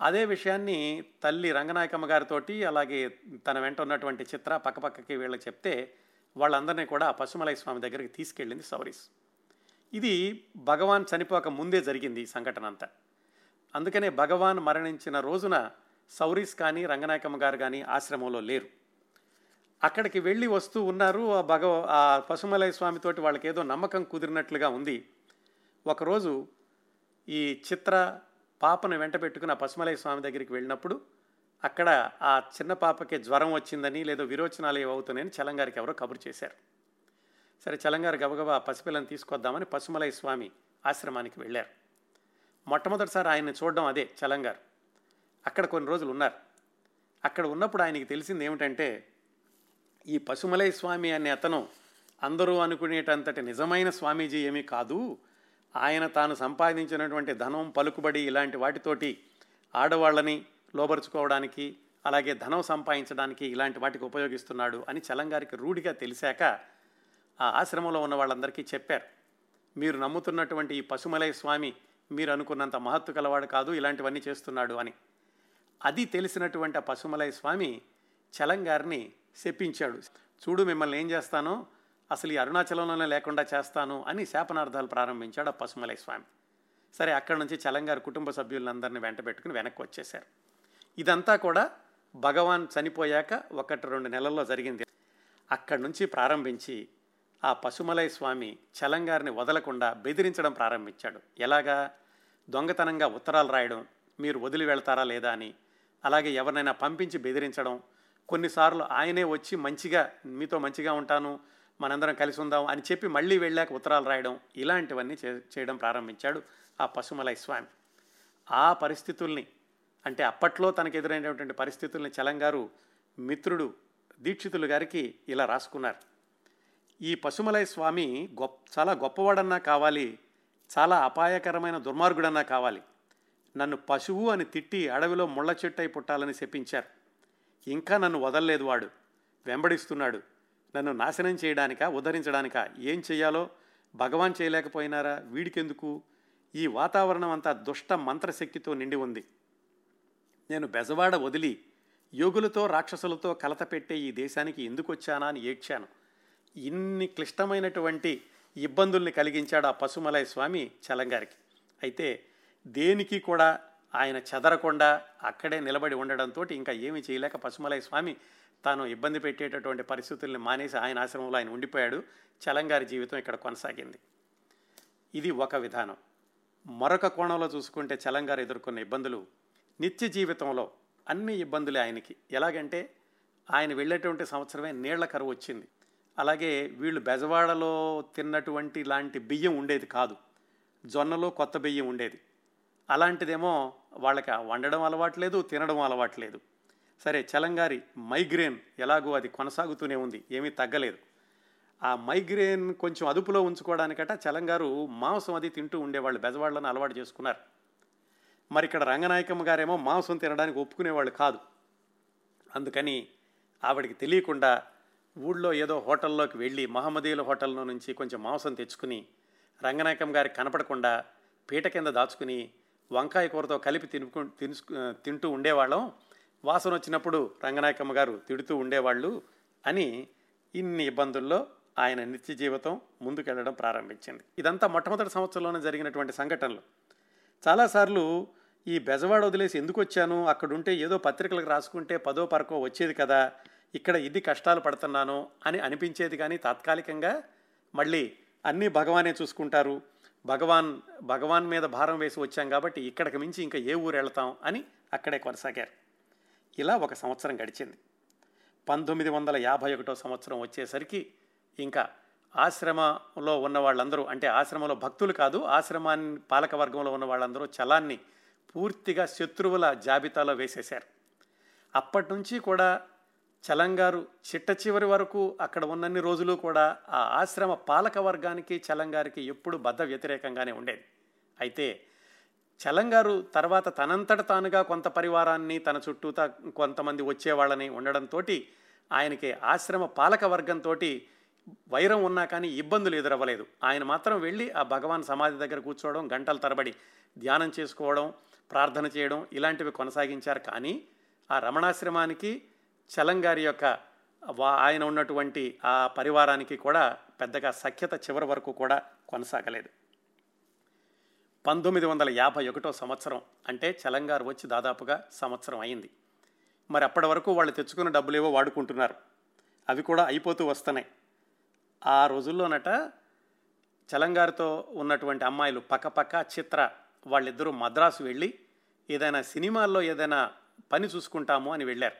అదే విషయాన్ని తల్లి రంగనాయకమ్మ గారితోటి అలాగే తన వెంట ఉన్నటువంటి చిత్ర పక్కపక్కకి వీళ్ళకి చెప్తే వాళ్ళందరినీ కూడా పశుమలై స్వామి దగ్గరికి తీసుకెళ్ళింది సౌరీస్. ఇది భగవాన్ చనిపోక ముందే జరిగింది ఈ సంఘటన అంతా. అందుకనే భగవాన్ మరణించిన రోజున సౌరీస్ కానీ రంగనాయకమ్మ గారు కానీ ఆశ్రమంలో లేరు. అక్కడికి వెళ్ళి వస్తూ ఉన్నారు. ఆ భగవ ఆ పశుమలై స్వామితోటి వాళ్ళకి ఏదో నమ్మకం కుదిరినట్లుగా ఉంది. ఒకరోజు ఈ చిత్ర పాపను వెంట పెట్టుకుని ఆ పశుమలై స్వామి దగ్గరికి వెళ్ళినప్పుడు అక్కడ ఆ చిన్న పాపకి జ్వరం వచ్చిందని లేదో విరోచనాలు ఏవవుతున్నాయని చలంగారికి ఎవరో కబురు చేశారు. సరే చలంగారు గబగబా పసిపిల్లని తీసుకొద్దామని పశుమలై స్వామి ఆశ్రమానికి వెళ్ళారు. మొట్టమొదటిసారి ఆయన్ని చూడడం అదే చలంగారు అక్కడ కొన్ని రోజులు ఉన్నారు. అక్కడ ఉన్నప్పుడు ఆయనకి తెలిసింది ఏమిటంటే ఈ పశుమలై స్వామి అనే అతను అందరూ అనుకునేటంతటి నిజమైన స్వామీజీ ఏమీ కాదు. ఆయన తాను సంపాదించినటువంటి ధనం పలుకుబడి ఇలాంటి వాటితోటి ఆడవాళ్ళని లోబరుచుకోవడానికి అలాగే ధనం సంపాదించడానికి ఇలాంటి వాటికి ఉపయోగిస్తున్నాడు అని చలంగారికి రూఢిగా తెలిసాక ఆ ఆశ్రమంలో ఉన్న వాళ్ళందరికీ చెప్పారు. మీరు నమ్ముతున్నటువంటి ఈ పశుమలై స్వామి మీరు అనుకున్నంత మహత్తు కలవాడు కాదు ఇలాంటివన్నీ చేస్తున్నాడు అని. అది తెలిసినటువంటి ఆ పశుమలై స్వామి చలంగారిని శపించాడు. చూడు మిమ్మల్ని ఏం చేస్తానో అసలు ఈ అరుణాచలంలోనే లేకుండా చేస్తాను అని శాపనార్థాలు ప్రారంభించాడు ఆ పశుమలై స్వామి. సరే అక్కడి నుంచి చలంగారు కుటుంబ సభ్యులందరినీ వెంట పెట్టుకుని వెనక్కి వచ్చేశారు. ఇదంతా కూడా భగవాన్ చనిపోయాక ఒకటి రెండు నెలల్లో జరిగింది. అక్కడి నుంచి ప్రారంభించి ఆ పశుమలై స్వామి చలంగారిని వదలకుండా బెదిరించడం ప్రారంభించాడు. ఎలాగా? దొంగతనంగా ఉత్తరాలు రాయడం మీరు వదిలి వెళ్తారా లేదా అని అలాగే ఎవరినైనా పంపించి బెదిరించడం. కొన్నిసార్లు ఆయనే వచ్చి మంచిగా మీతో మంచిగా ఉంటాను మనందరం కలిసి ఉందాం అని చెప్పి మళ్ళీ వెళ్ళాక ఉత్తరాలు రాయడం ఇలాంటివన్నీ చేయడం ప్రారంభించాడు ఆ పశుమలై స్వామి. ఆ పరిస్థితుల్ని అంటే అప్పట్లో తనకు ఎదురైనటువంటి పరిస్థితుల్ని చలంగారు మిత్రుడు దీక్షితులు గారికి ఇలా రాసుకున్నారు. ఈ పశుమలై స్వామి గొప్ప చాలా గొప్పవాడన్నా కావాలి చాలా అపాయకరమైన దుర్మార్గుడన్నా కావాలి. నన్ను పశువు అని తిట్టి అడవిలో ముళ్ళ చెట్టై పుట్టాలని చెప్పించారు ఇంకా నన్ను వదల్లేదు వాడు. వెంబడిస్తున్నాడు. నన్ను నాశనం చేయడానికా ఉద్ధరించడానిక ఏం చేయాలో భగవాన్ చేయలేకపోయినారా? వీడికెందుకు? ఈ వాతావరణం అంతా దుష్ట మంత్రశక్తితో నిండి ఉంది. నేను బెజవాడ వదిలి యోగులతో రాక్షసులతో కలతపెట్టే ఈ దేశానికి ఎందుకు వచ్చానా అని ఏడ్చాను. ఇన్ని క్లిష్టమైనటువంటి ఇబ్బందుల్ని కలిగించాడు ఆ పశుమలయ స్వామి చలంగారికి. అయితే దేనికి కూడా ఆయన చెదరకుండా అక్కడే నిలబడి ఉండడంతో ఇంకా ఏమీ చేయలేక పశుమలయ స్వామి తాను ఇబ్బంది పెట్టేటటువంటి పరిస్థితుల్ని మానేసి ఆయన ఆశ్రమంలో ఆయన ఉండిపోయాడు. చలంగారి జీవితం ఇక్కడ కొనసాగింది. ఇది ఒక విధానం. మరొక కోణంలో చూసుకుంటే చలంగారు ఎదుర్కొన్న ఇబ్బందులు నిత్య జీవితంలో అన్ని ఇబ్బందులే ఆయనకి. ఎలాగంటే ఆయన వెళ్ళేటువంటి సంవత్సరమే నీళ్ళ కరువు వచ్చింది. అలాగే వీళ్ళు బెజవాడలో తిన్నటువంటి లాంటి బియ్యం ఉండేది కాదు. జొన్నలో కొత్త బియ్యం ఉండేది. అలాంటిదేమో వాళ్ళకి వండడం అలవాట్లేదు తినడం అలవాట్లేదు సరే చలంగారి మైగ్రేన్ ఎలాగో అది కొనసాగుతూనే ఉంది ఏమీ తగ్గలేదు. ఆ మైగ్రేన్ కొంచెం అదుపులో ఉంచుకోవడానికట చలంగారు మాంసం అది తింటూ ఉండేవాళ్ళు బెజవాళ్ళని అలవాటు చేసుకున్నారు. మరి ఇక్కడ రంగనాయకమ్మ గారేమో మాంసం తినడానికి ఒప్పుకునేవాళ్ళు కాదు. అందుకని ఆవిడికి తెలియకుండా ఊళ్ళో ఏదో హోటల్లోకి వెళ్ళి మహమ్మదీయుల హోటల్లో నుంచి కొంచెం మాంసం తెచ్చుకుని రంగనాయకం గారికి కనపడకుండా పీట కింద దాచుకుని వంకాయ కూరతో కలిపి తినుకు తింటూ ఉండేవాళ్ళం. వాసన వచ్చినప్పుడు రంగనాయకమ్మ గారు తిడుతూ ఉండేవాళ్ళు అని ఇన్ని ఇబ్బందుల్లో ఆయన నిత్య జీవితం ముందుకెళ్ళడం ప్రారంభించింది. ఇదంతా మొట్టమొదటి సంవత్సరంలోనే జరిగినటువంటి సంఘటనలు. చాలాసార్లు ఈ బెజవాడ వదిలేసి ఎందుకు వచ్చాను? అక్కడుంటే ఏదో పత్రికలకు రాసుకుంటే పదో పరకో వచ్చేది కదా ఇక్కడ ఇది కష్టాలు పడుతున్నాను అని అనిపించేది కానీ తాత్కాలికంగా మళ్ళీ అన్నీ భగవానే చూసుకుంటారు. భగవాన్ భగవాన్ మీద భారం వేసి వచ్చాం కాబట్టి ఇక్కడికి మించి ఇంకా ఏ ఊరు వెళ్తాం అని అక్కడే కొనసాగారు. ఇలా ఒక సంవత్సరం గడిచింది. పంతొమ్మిది వందల యాభై ఒకటో సంవత్సరం వచ్చేసరికి ఇంకా ఆశ్రమంలో ఉన్న వాళ్ళందరూ అంటే ఆశ్రమంలో భక్తులు కాదు ఆశ్రమాన్ని పాలక వర్గంలో ఉన్న వాళ్ళందరూ చలాన్ని పూర్తిగా శత్రువుల జాబితాలో వేసేశారు. అప్పటి నుంచి కూడా చలంగారు చిట్ట చివరి వరకు అక్కడ ఉన్నన్ని రోజులు కూడా ఆ ఆశ్రమ పాలక వర్గానికి చలంగారికి ఎప్పుడు బద్ద వ్యతిరేకంగానే ఉండేది. అయితే చలంగారు తర్వాత తనంతట తానుగా కొంత పరివారాన్ని తన చుట్టూతా కొంతమంది వచ్చేవాళ్ళని ఉండడంతో ఆయనకి ఆశ్రమ పాలక వర్గంతో వైరం ఉన్నా కానీ ఇబ్బందులు ఎదురవ్వలేదు. ఆయన మాత్రం వెళ్ళి ఆ భగవాన్ సమాధి దగ్గర కూర్చోవడం గంటల తరబడి ధ్యానం చేసుకోవడం ప్రార్థన చేయడం ఇలాంటివి కొనసాగించారు. కానీ ఆ రమణాశ్రమానికి చలంగారి యొక్క వా ఆయన ఉన్నటువంటి ఆ పరివారానికి కూడా పెద్దగా సఖ్యత చివరి వరకు కూడా కొనసాగలేదు. పంతొమ్మిది వందల యాభై ఒకటో సంవత్సరం అంటే చలంగారు వచ్చి దాదాపుగా సంవత్సరం అయింది. మరి అప్పటి వరకు వాళ్ళు తెచ్చుకున్న డబ్బులేవో వాడుకుంటున్నారు. అవి కూడా అయిపోతూ వస్తున్నాయి. ఆ రోజుల్లోనట చలంగారితో ఉన్నటువంటి అమ్మాయిలు పక్కపక్క చిత్ర వాళ్ళిద్దరూ మద్రాసు వెళ్ళి ఏదైనా సినిమాల్లో ఏదైనా పని చూసుకుంటాము అని వెళ్ళారు.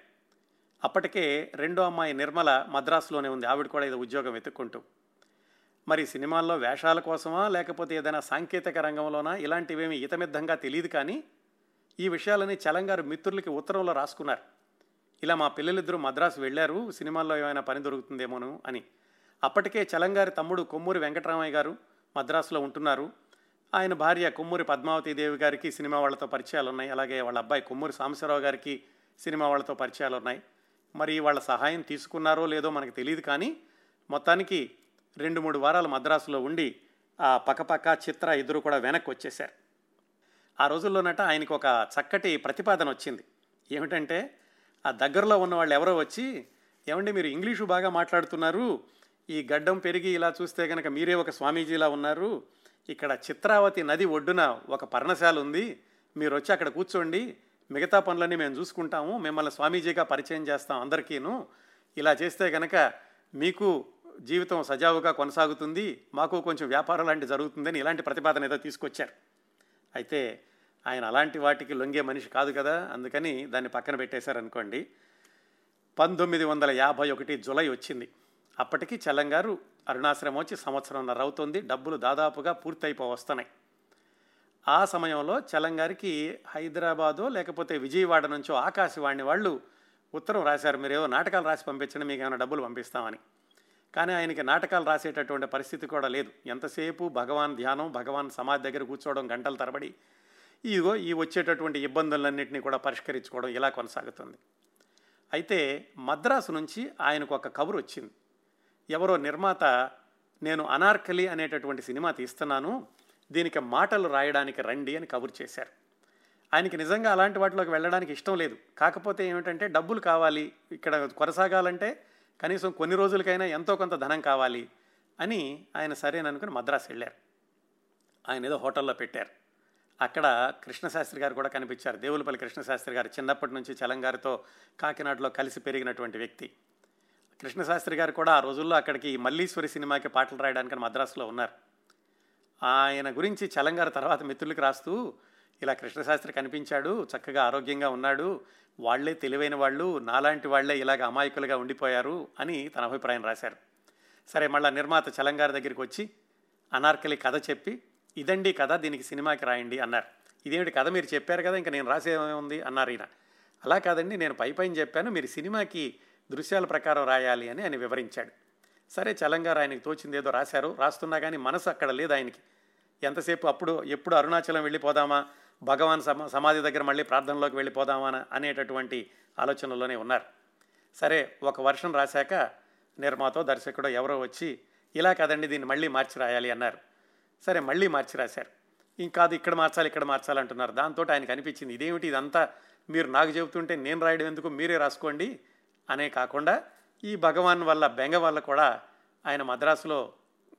అప్పటికే రెండో అమ్మాయి నిర్మల మద్రాసులోనే ఉంది. ఆవిడ కూడా ఏదో ఉద్యోగం వెతుక్కుంటూ. మరి సినిమాల్లో వేషాల కోసమా లేకపోతే ఏదైనా సాంకేతిక రంగంలోనా? ఇలాంటివేమీ ఇతమిద్దంగా తెలియదు కానీ ఈ విషయాలని చలంగారు మిత్రులకి ఉత్తరంలో రాసుకున్నారు. ఇలా మా పిల్లలిద్దరూ మద్రాసు వెళ్ళారు సినిమాల్లో ఏమైనా పని దొరుకుతుందేమోను అని. అప్పటికే చలంగారి తమ్ముడు కొమ్మూరి వెంకటరామయ్య గారు మద్రాసులో ఉంటున్నారు. ఆయన భార్య కొమ్మూరి పద్మావతి దేవి గారికి సినిమా వాళ్ళతో పరిచయాలు ఉన్నాయి అలాగే వాళ్ళ అబ్బాయి కొమ్మూరి సాంబశివరావు గారికి సినిమా వాళ్ళతో పరిచయాలు ఉన్నాయి మరి వాళ్ళ సహాయం తీసుకున్నారో లేదో మనకు తెలియదు కానీ మొత్తానికి రెండు మూడు వారాలు మద్రాసులో ఉండి ఆ పక్కపక్క చిత్ర ఇద్దరు కూడా వెనక్కి వచ్చేశారు. ఆ రోజుల్లోనట ఆయనకు ఒక చక్కటి ప్రతిపాదన వచ్చింది. ఏమిటంటే ఆ దగ్గరలో ఉన్న వాళ్ళు ఎవరో వచ్చి ఏమండి మీరు ఇంగ్లీషు బాగా మాట్లాడుతున్నారు ఈ గడ్డం పెరిగి ఇలా చూస్తే కనుక మీరే ఒక స్వామీజీలా ఉన్నారు ఇక్కడ చిత్రావతి నది ఒడ్డున ఒక పర్ణశాల ఉంది మీరు వచ్చి అక్కడ కూర్చోండి మిగతా పనులన్నీ మేము చూసుకుంటాము మిమ్మల్ని స్వామీజీగా పరిచయం చేస్తాం అందరికీను ఇలా చేస్తే కనుక మీకు జీవితం సజావుగా కొనసాగుతుంది. మాకు కొంచెం వ్యాపారం లాంటి జరుగుతుందని ఇలాంటి ప్రతిపాదన ఏదో తీసుకొచ్చారు. అయితే ఆయన అలాంటి వాటికి లొంగే మనిషి కాదు కదా అందుకని దాన్ని పక్కన పెట్టేశారనుకోండి. పంతొమ్మిది వందల యాభై ఒకటి జులై వచ్చింది. అప్పటికి చల్లంగారు అరుణాశ్రమం వచ్చి సంవత్సరంన్నర అవుతుంది. డబ్బులు దాదాపుగా పూర్తయిపో వస్తున్నాయి ఆ సమయంలో చలంగారికి హైదరాబాదో లేకపోతే విజయవాడ నుంచో ఆకాశవాణి వాళ్ళు ఉత్తరం రాశారు. మీరేవో నాటకాలు రాసి పంపించండి మీకు ఏమైనా డబ్బులు పంపిస్తామని. కానీ ఆయనకి నాటకాలు రాసేటటువంటి పరిస్థితి కూడా లేదు. ఎంతసేపు భగవాన్ ధ్యానం భగవాన్ సమాధి దగ్గర కూర్చోవడం గంటల తరబడి ఇదిగో ఈ వచ్చేటటువంటి ఇబ్బందులన్నింటినీ కూడా పరిష్కరించుకోవడం ఇలా కొనసాగుతుంది. అయితే మద్రాసు నుంచి ఆయనకు ఒక కబురు వచ్చింది. ఎవరో నిర్మాత నేను అనార్కలి అనేటటువంటి సినిమా తీస్తున్నాను దీనికి మాటలు రాయడానికి రండి అని కబురు చేశారు. ఆయనకి నిజంగా అలాంటి వాటిలోకి వెళ్ళడానికి ఇష్టం లేదు. కాకపోతే ఏమిటంటే డబ్బులు కావాలి. ఇక్కడ కొనసాగాలంటే కనీసం కొన్ని రోజులకైనా ఎంతో కొంత ధనం కావాలి అని ఆయన సరేననుకుని మద్రాసు వెళ్ళారు. ఆయన ఏదో హోటల్లో పెట్టారు. అక్కడ కృష్ణశాస్త్రి గారు కూడా కనిపించారు. దేవులపల్లి కృష్ణశాస్త్రి గారు చిన్నప్పటి నుంచి చలంగారితో కాకినాడలో కలిసి పెరిగినటువంటి వ్యక్తి. కృష్ణశాస్త్రి గారు కూడా ఆ రోజుల్లో అక్కడికి మల్లీశ్వరి సినిమాకి పాటలు రాయడానికి మద్రాసులో ఉన్నారు. ఆయన గురించి చలంగారు తర్వాత మిత్రులకి రాస్తూ ఇలా కృష్ణశాస్త్రి కనిపించాడు చక్కగా ఆరోగ్యంగా ఉన్నాడు వాళ్ళే తెలివైన వాళ్ళు నాలాంటి వాళ్ళే ఇలాగ అమాయకులుగా ఉండిపోయారు అని తన అభిప్రాయం రాశారు. సరే మళ్ళీ నిర్మాత చలంగారి దగ్గరికి వచ్చి అనార్కలి కథ చెప్పి ఇదండి కథ దీనికి సినిమాకి రాయండి అన్నారు. ఇదేమిటి కథ మీరు చెప్పారు కదా ఇంకా నేను రాసేమేముంది అన్నారు ఈయన. అలా కాదండి నేను పై పైన చెప్పాను మీరు సినిమాకి దృశ్యాల ప్రకారం రాయాలి అని ఆయన వివరించాడు. సరే చలంగారు ఆయనకి తోచింది ఏదో రాశారు రాస్తున్నా కానీ మనసు అక్కడ లేదు ఆయనకి. ఎంతసేపు అప్పుడు ఎప్పుడు అరుణాచలం వెళ్ళిపోదామా భగవాన్ సమా సమాధి దగ్గర మళ్ళీ ప్రార్థనలోకి వెళ్ళిపోదామా అనేటటువంటి ఆలోచనలోనే ఉన్నారు. సరే ఒక వర్షం రాశాక నిర్మాతో దర్శకుడు ఎవరో వచ్చి ఇలా కదండి దీన్ని మళ్ళీ మార్చి రాయాలి అన్నారు. సరే మళ్ళీ మార్చి రాశారు. ఇంకాదు ఇక్కడ మార్చాలి ఇక్కడ మార్చాలి అంటున్నారు. దాంతో ఆయనకు అనిపించింది ఇదేమిటి ఇదంతా? మీరు నాకు చెబుతుంటే నేను రాయడం ఎందుకు? మీరే రాసుకోండి అనే కాకుండా ఈ భగవాన్ వల్ల బెంగ వల్ల కూడా ఆయన మద్రాసులో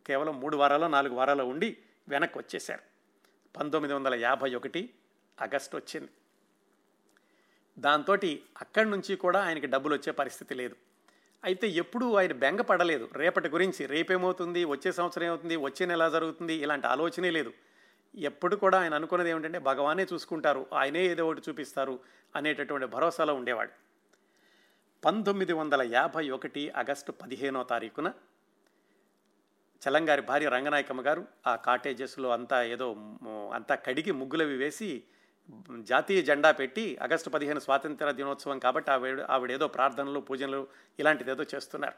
కేవలం మూడు వారాలు నాలుగు వారాలు ఉండి వెనక్కి వచ్చేశారు. పంతొమ్మిది వందల యాభై ఒకటి ఆగస్టు వచ్చింది. దాంతో అక్కడి నుంచి కూడా ఆయనకి డబ్బులు వచ్చే పరిస్థితి లేదు. అయితే ఎప్పుడూ ఆయన బెంగపడలేదు రేపటి గురించి రేపేమవుతుంది వచ్చే సంవత్సరం ఏమవుతుంది వచ్చే నెల జరుగుతుంది ఇలాంటి ఆలోచనే లేదు. ఎప్పుడు కూడా ఆయన అనుకున్నది ఏమిటంటే భగవానే చూసుకుంటారు ఆయనే ఏదో ఒకటి చూపిస్తారు అనేటటువంటి భరోసాలో ఉండేవాడు. పంతొమ్మిది వందల యాభై ఒకటి ఆగస్టు పదిహేనో తారీఖున చలంగారి భార్య రంగనాయకమ్మ గారు ఆ కాటేజెస్లో అంతా ఏదో అంతా కడిగి ముగ్గులవి వేసి జాతీయ జెండా పెట్టి ఆగస్టు పదిహేను స్వాతంత్ర దినోత్సవం కాబట్టి ఆవిడ ఆవిడేదో ప్రార్థనలు పూజలు ఇలాంటిది ఏదో చేస్తున్నారు.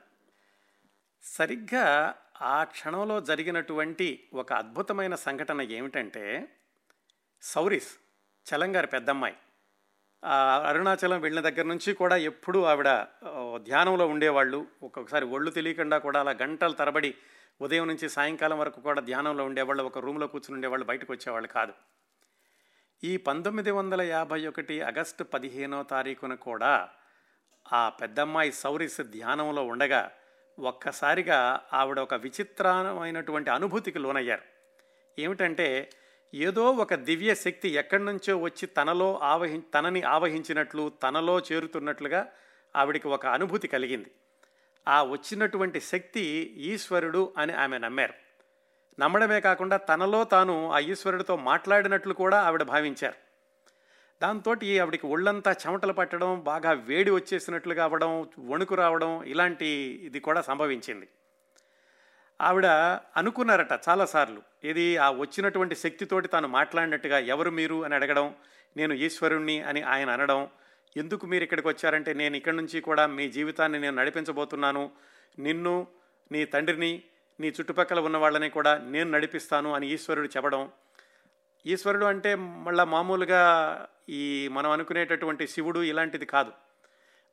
సరిగ్గా ఆ క్షణంలో జరిగినటువంటి ఒక అద్భుతమైన సంఘటన ఏమిటంటే సౌరిస్ చలంగారి పెద్దమ్మాయి. అరుణాచలం వెళ్ళిన దగ్గర నుంచి కూడా ఎప్పుడూ ఆవిడ ధ్యానంలో ఉండేవాళ్ళు. ఒక్కొక్కసారి ఒళ్ళు తెలియకుండా కూడా అలా గంటల తరబడి ఉదయం నుంచి సాయంకాలం వరకు కూడా ధ్యానంలో ఉండేవాళ్ళు ఒక రూమ్లో కూర్చుని ఉండేవాళ్ళు బయటకు వచ్చేవాళ్ళు కాదు. ఈ పంతొమ్మిది వందల యాభై ఒకటి ఆగస్టు పదిహేనో తారీఖున కూడా ఆ పెద్దమ్మాయి సౌరిస్ ధ్యానంలో ఉండగా ఒక్కసారిగా ఆవిడ ఒక విచిత్రమైనటువంటి అనుభూతికి లోనయ్యారు. ఏమిటంటే ఏదో ఒక దివ్య శక్తి ఎక్కడి నుంచో వచ్చి తనలో ఆవహి తనని ఆవహించినట్లు తనలో చేరుతున్నట్లుగా ఆవిడికి ఒక అనుభూతి కలిగింది. ఆ వచ్చినటువంటి శక్తి ఈశ్వరుడు అని ఆమె నమ్మారు. నమ్మడమే కాకుండా తనలో తాను ఆ ఈశ్వరుడితో మాట్లాడినట్లు కూడా ఆవిడ భావించారు. దాంతో ఆవిడకి ఒళ్ళంతా చెమటలు పట్టడం బాగా వేడి వచ్చేసినట్లుగా అవ్వడం వణుకు రావడం ఇలాంటి ఇది కూడా సంభవించింది. ఆవిడ అనుకున్నారట చాలాసార్లు ఇది ఆ వచ్చినటువంటి శక్తితోటి తాను మాట్లాడినట్టుగా ఎవరు మీరు అని అడగడం నేను ఈశ్వరుణ్ణి అని ఆయన అనడం ఎందుకు మీరు ఇక్కడికి వచ్చారంటే నేను ఇక్కడి నుంచి కూడా మీ జీవితాన్ని నేను నడిపించబోతున్నాను. నిన్ను నీ తండ్రిని నీ చుట్టుపక్కల ఉన్న వాళ్ళని కూడా నేను నడిపిస్తాను అని ఈశ్వరుడు చెప్పడం. ఈశ్వరుడు అంటే మళ్ళా మామూలుగా ఈ మనం అనుకునేటటువంటి శివుడు ఇలాంటిది కాదు.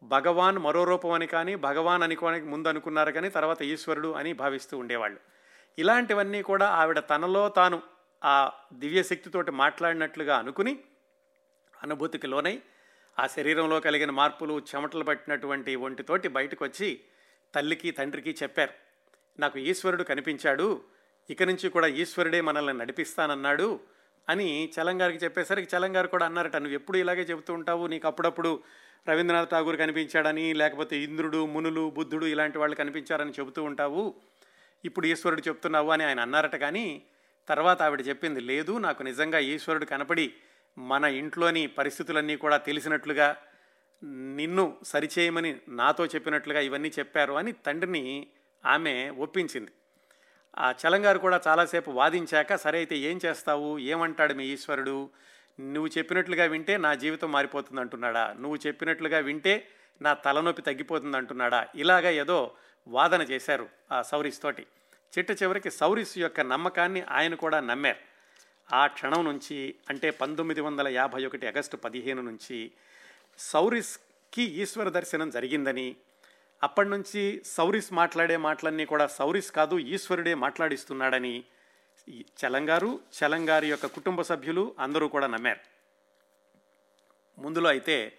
భగవాన్ మరో రూపం అని కానీ భగవాన్ అనుకోని ముందు అనుకున్నారు కానీ తర్వాత ఈశ్వరుడు అని భావిస్తూ ఉండేవాళ్ళు. ఇలాంటివన్నీ కూడా ఆవిడ తనలో తాను ఆ దివ్యశక్తితోటి మాట్లాడినట్లుగా అనుకుని అనుభూతికి లోనై ఆ శరీరంలో కలిగిన మార్పులు చెమటలు పట్టినటువంటి ఒంటితోటి బయటకు వచ్చి తల్లికి తండ్రికి చెప్పారు. నాకు ఈశ్వరుడు కనిపించాడు. ఇక నుంచి కూడా ఈశ్వరుడే మనల్ని నడిపిస్తానన్నాడు అని చలంగారికి చెప్పేసరికి చలంగారు కూడా అన్నారట నువ్వు ఎప్పుడు ఇలాగే చెబుతూ ఉంటావు? నీకు అప్పుడప్పుడు రవీంద్రనాథ్ ఠాగూర్ కనిపించాడని లేకపోతే ఇంద్రుడు మునులు బుద్ధుడు ఇలాంటి వాళ్ళు కనిపించారని చెబుతూ ఉంటావు? ఇప్పుడు ఈశ్వరుడు చెప్తున్నావు అని ఆయన అన్నారట కానీ తర్వాత ఆవిడ చెప్పింది లేదు నాకు నిజంగా ఈశ్వరుడు కనపడి మన ఇంట్లోని పరిస్థితులన్నీ కూడా తెలిసినట్లుగా నిన్ను సరిచేయమని నాతో చెప్పినట్లుగా ఇవన్నీ చెప్పారు అని తండ్రిని ఆమె ఒప్పించింది. ఆ చలంగారు కూడా చాలాసేపు వాదించాక సరే అయితే ఏం చేస్తావు? ఏమంటాడు మీ ఈశ్వరుడు? నువ్వు చెప్పినట్లుగా వింటే నా జీవితం మారిపోతుంది అంటున్నాడా? నువ్వు చెప్పినట్లుగా వింటే నా తలనొప్పి తగ్గిపోతుంది అంటున్నాడా? ఇలాగ ఏదో వాదన చేశారు ఆ సౌరిస్ తోటి. చిట్ట చివరికి సౌరిస్ యొక్క నమ్మకాన్ని ఆయన కూడా నమ్మారు. ఆ క్షణం నుంచి అంటే పంతొమ్మిది వందల యాభై ఒకటి ఆగస్టు పదిహేను నుంచి సౌరిస్కి ఈశ్వర దర్శనం జరిగిందని అప్పటి నుంచి సౌరిస్ మాట్లాడే మాటలన్నీ కూడా సౌరిస్ కాదు ఈశ్వరుడే మాట్లాడిస్తున్నాడని చలంగారు చలంగారి యొక్క కుటుంబ సభ్యులు అందరూ కూడా నమ్మారు. ముందులో అయితే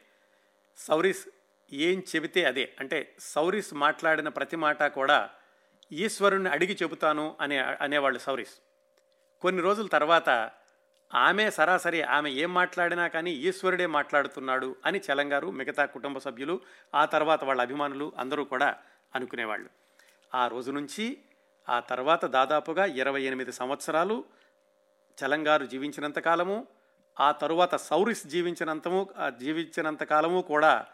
సౌరిస్ ఏం చెబితే అదే అంటే సౌరిస్ మాట్లాడిన ప్రతి మాట కూడా ఈశ్వరుణ్ణి అడిగి చెబుతాను అనే అనేవాళ్ళు సౌరిస్. కొన్ని రోజుల తర్వాత ఆమె సరాసరి ఆమె ఏం మాట్లాడినా కానీ ఈశ్వరుడే మాట్లాడుతున్నాడు అని చలంగారు మిగతా కుటుంబ సభ్యులు ఆ తర్వాత వాళ్ళ అభిమానులు అందరూ కూడా అనుకునేవాళ్ళు. ఆ రోజు నుంచి ఆ తర్వాత దాదాపుగా ఇరవై ఎనిమిది సంవత్సరాలు చలంగారు జీవించినంత కాలము ఆ తరువాత సౌరిస్ జీవించినంతము జీవించినంత కాలము కూడా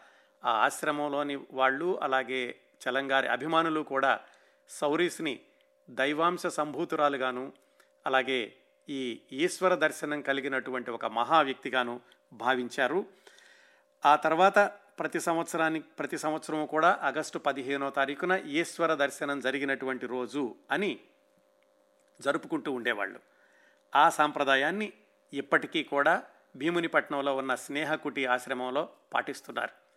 ఆ ఆశ్రమంలోని వాళ్ళు అలాగే చలంగారి అభిమానులు కూడా సౌరీస్ని దైవాంశ సంభూతురాలుగాను అలాగే ఈ ఈశ్వర దర్శనం కలిగినటువంటి ఒక మహా వ్యక్తిగాను భావించారు. ఆ తర్వాత ప్రతి సంవత్సరానికి ప్రతి సంవత్సరం కూడా ఆగస్టు పదిహేనో తారీఖున ఈశ్వర దర్శనం జరిగినటువంటి రోజు అని జరుపుకుంటూ ఉండేవాళ్ళు. ఆ సాంప్రదాయాన్ని ఇప్పటికీ కూడా భీమునిపట్నంలో ఉన్న స్నేహకుటి ఆశ్రమంలో పాటిస్తున్నారు.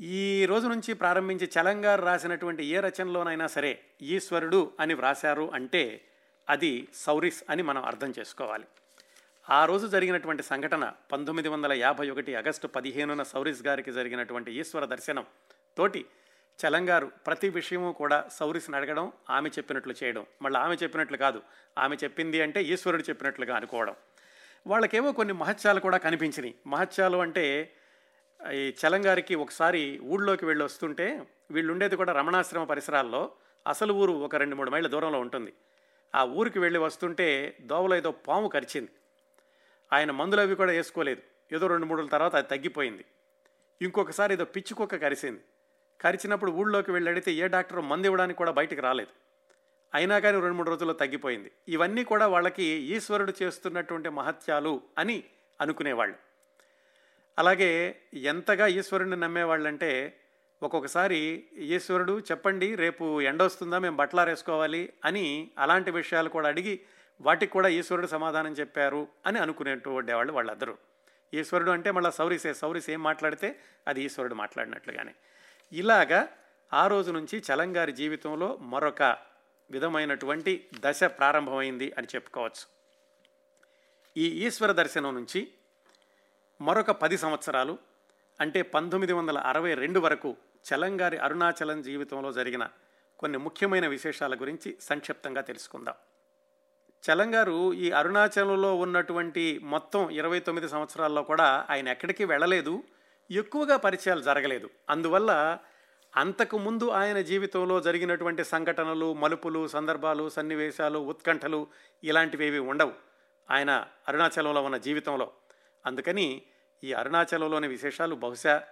ఈ రోజు నుంచి ప్రారంభించి చలంగారు రాసినటువంటి ఏ రచనలోనైనా సరే ఈశ్వరుడు అని వ్రాశారు అంటే అది సౌరిస్ అని మనం అర్థం చేసుకోవాలి. ఆ రోజు జరిగినటువంటి సంఘటన పంతొమ్మిది వందల యాభై ఒకటి ఆగస్టు పదిహేనున సౌరిస్ గారికి జరిగినటువంటి ఈశ్వర దర్శనం తోటి చలంగారు ప్రతి విషయము కూడా సౌరిస్ని అడగడం ఆమె చెప్పినట్లు చేయడం. మళ్ళీ ఆమె చెప్పినట్లు కాదు ఆమె చెప్పింది అంటే ఈశ్వరుడు చెప్పినట్లుగా అనుకోవడం. వాళ్ళకేమో కొన్ని మహత్యాలు కూడా కనిపించినాయి. మహత్యాలు అంటే ఈ చలంగారికి ఒకసారి ఊళ్ళోకి వెళ్ళి వస్తుంటే వీళ్ళు ఉండేది కూడా రమణాశ్రమ పరిసరాల్లో. అసలు ఊరు ఒక రెండు మూడు మైళ్ళ దూరంలో ఉంటుంది. ఆ ఊరికి వెళ్ళి వస్తుంటే దోవలో ఏదో పాము కరిచింది. ఆయన మందులు అవి కూడా వేసుకోలేదు. ఏదో రెండు మూడు తర్వాత అది తగ్గిపోయింది. ఇంకొకసారి ఏదో పిచ్చి కుక్క కరిసింది. కరిచినప్పుడు ఊళ్ళోకి వెళ్ళి అడిగితే ఏ డాక్టర్ మందు ఇవ్వడానికి కూడా బయటికి రాలేదు. అయినా కానీ రెండు మూడు రోజుల్లో తగ్గిపోయింది. ఇవన్నీ కూడా వాళ్ళకి ఈశ్వరుడు చేస్తున్నటువంటి మహత్యాలు అని అనుకునేవాళ్ళు. అలాగే ఎంతగా ఈశ్వరుడిని నమ్మేవాళ్ళంటే ఒక్కొక్కసారి ఈశ్వరుడు చెప్పండి రేపు ఎండ వస్తుందా? మేము బట్టలారేసుకోవాలి అని అలాంటి విషయాలు కూడా అడిగి వాటికి కూడా ఈశ్వరుడు సమాధానం చెప్పారు అని అనుకునేట్టు ఉండేవాళ్ళు వాళ్ళందరూ. ఈశ్వరుడు అంటే మళ్ళీ సౌరిసే సౌరిస్ ఏం మాట్లాడితే అది ఈశ్వరుడు మాట్లాడినట్లుగానే. ఇలాగా ఆ రోజు నుంచి చలంగారి జీవితంలో మరొక విధమైనటువంటి దశ ప్రారంభమైంది అని చెప్పుకోవచ్చు. ఈ ఈశ్వర దర్శనం నుంచి మరొక పది సంవత్సరాలు అంటే పంతొమ్మిది వందల అరవై రెండు వరకు చలంగారి అరుణాచలం జీవితంలో జరిగిన కొన్ని ముఖ్యమైన విశేషాల గురించి సంక్షిప్తంగా తెలుసుకుందాం. చలంగారు ఈ అరుణాచలంలో ఉన్నటువంటి మొత్తం ఇరవై తొమ్మిది సంవత్సరాల్లో కూడా ఆయన ఎక్కడికి వెళ్ళలేదు ఎక్కువగా పరిచయాలు జరగలేదు. అందువల్ల అంతకు ముందు ఆయన జీవితంలో జరిగినటువంటి సంఘటనలు మలుపులు సందర్భాలు సన్నివేశాలు ఉత్కంఠలు ఇలాంటివి ఉండవు ఆయన అరుణాచలంలో ఉన్న జీవితంలో. అందుకని ఈ అరుణాచలంలోని విశేషాలు బహుశా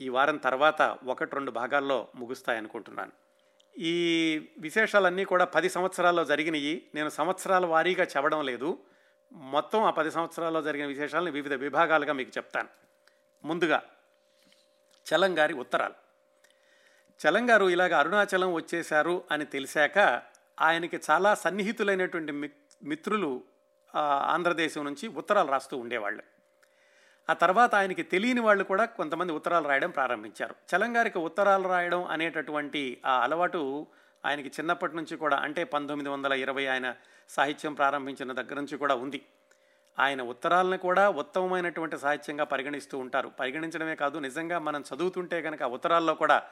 ఈ వారం తర్వాత ఒకటి రెండు భాగాల్లో ముగుస్తాయనుకుంటున్నాను. ఈ విశేషాలన్నీ కూడా పది సంవత్సరాల్లో జరిగినాయి. నేను సంవత్సరాల వారీగా చెప్పడం లేదు. మొత్తం ఆ పది సంవత్సరాల్లో జరిగిన విశేషాలను వివిధ విభాగాలుగా మీకు చెప్తాను. ముందుగా చలంగారి ఉత్తరాలు. చలంగారు ఇలాగ అరుణాచలం వచ్చేశారు అని తెలిసాక ఆయనకి చాలా సన్నిహితులైనటువంటి మిత్రులు ఆంధ్రదేశం నుంచి ఉత్తరాలు రాస్తూ ఉండేవాళ్ళు. ఆ తర్వాత ఆయనకి తెలియని వాళ్ళు కూడా కొంతమంది ఉత్తరాలు రాయడం ప్రారంభించారు. చలంగారికి ఉత్తరాలు రాయడం అనేటటువంటి ఆ అలవాటు ఆయనకి చిన్నప్పటి నుంచి కూడా అంటే పంతొమ్మిది వందల ఇరవై ఆయన సాహిత్యం ప్రారంభించిన దగ్గర నుంచి కూడా ఉంది. ఆయన ఉత్తరాలను కూడా ఉత్తమమైనటువంటి సాహిత్యంగా పరిగణిస్తూ ఉంటారు. పరిగణించడమే కాదు నిజంగా మనం చదువుతుంటే కనుక ఉత్తరాల్లో కూడా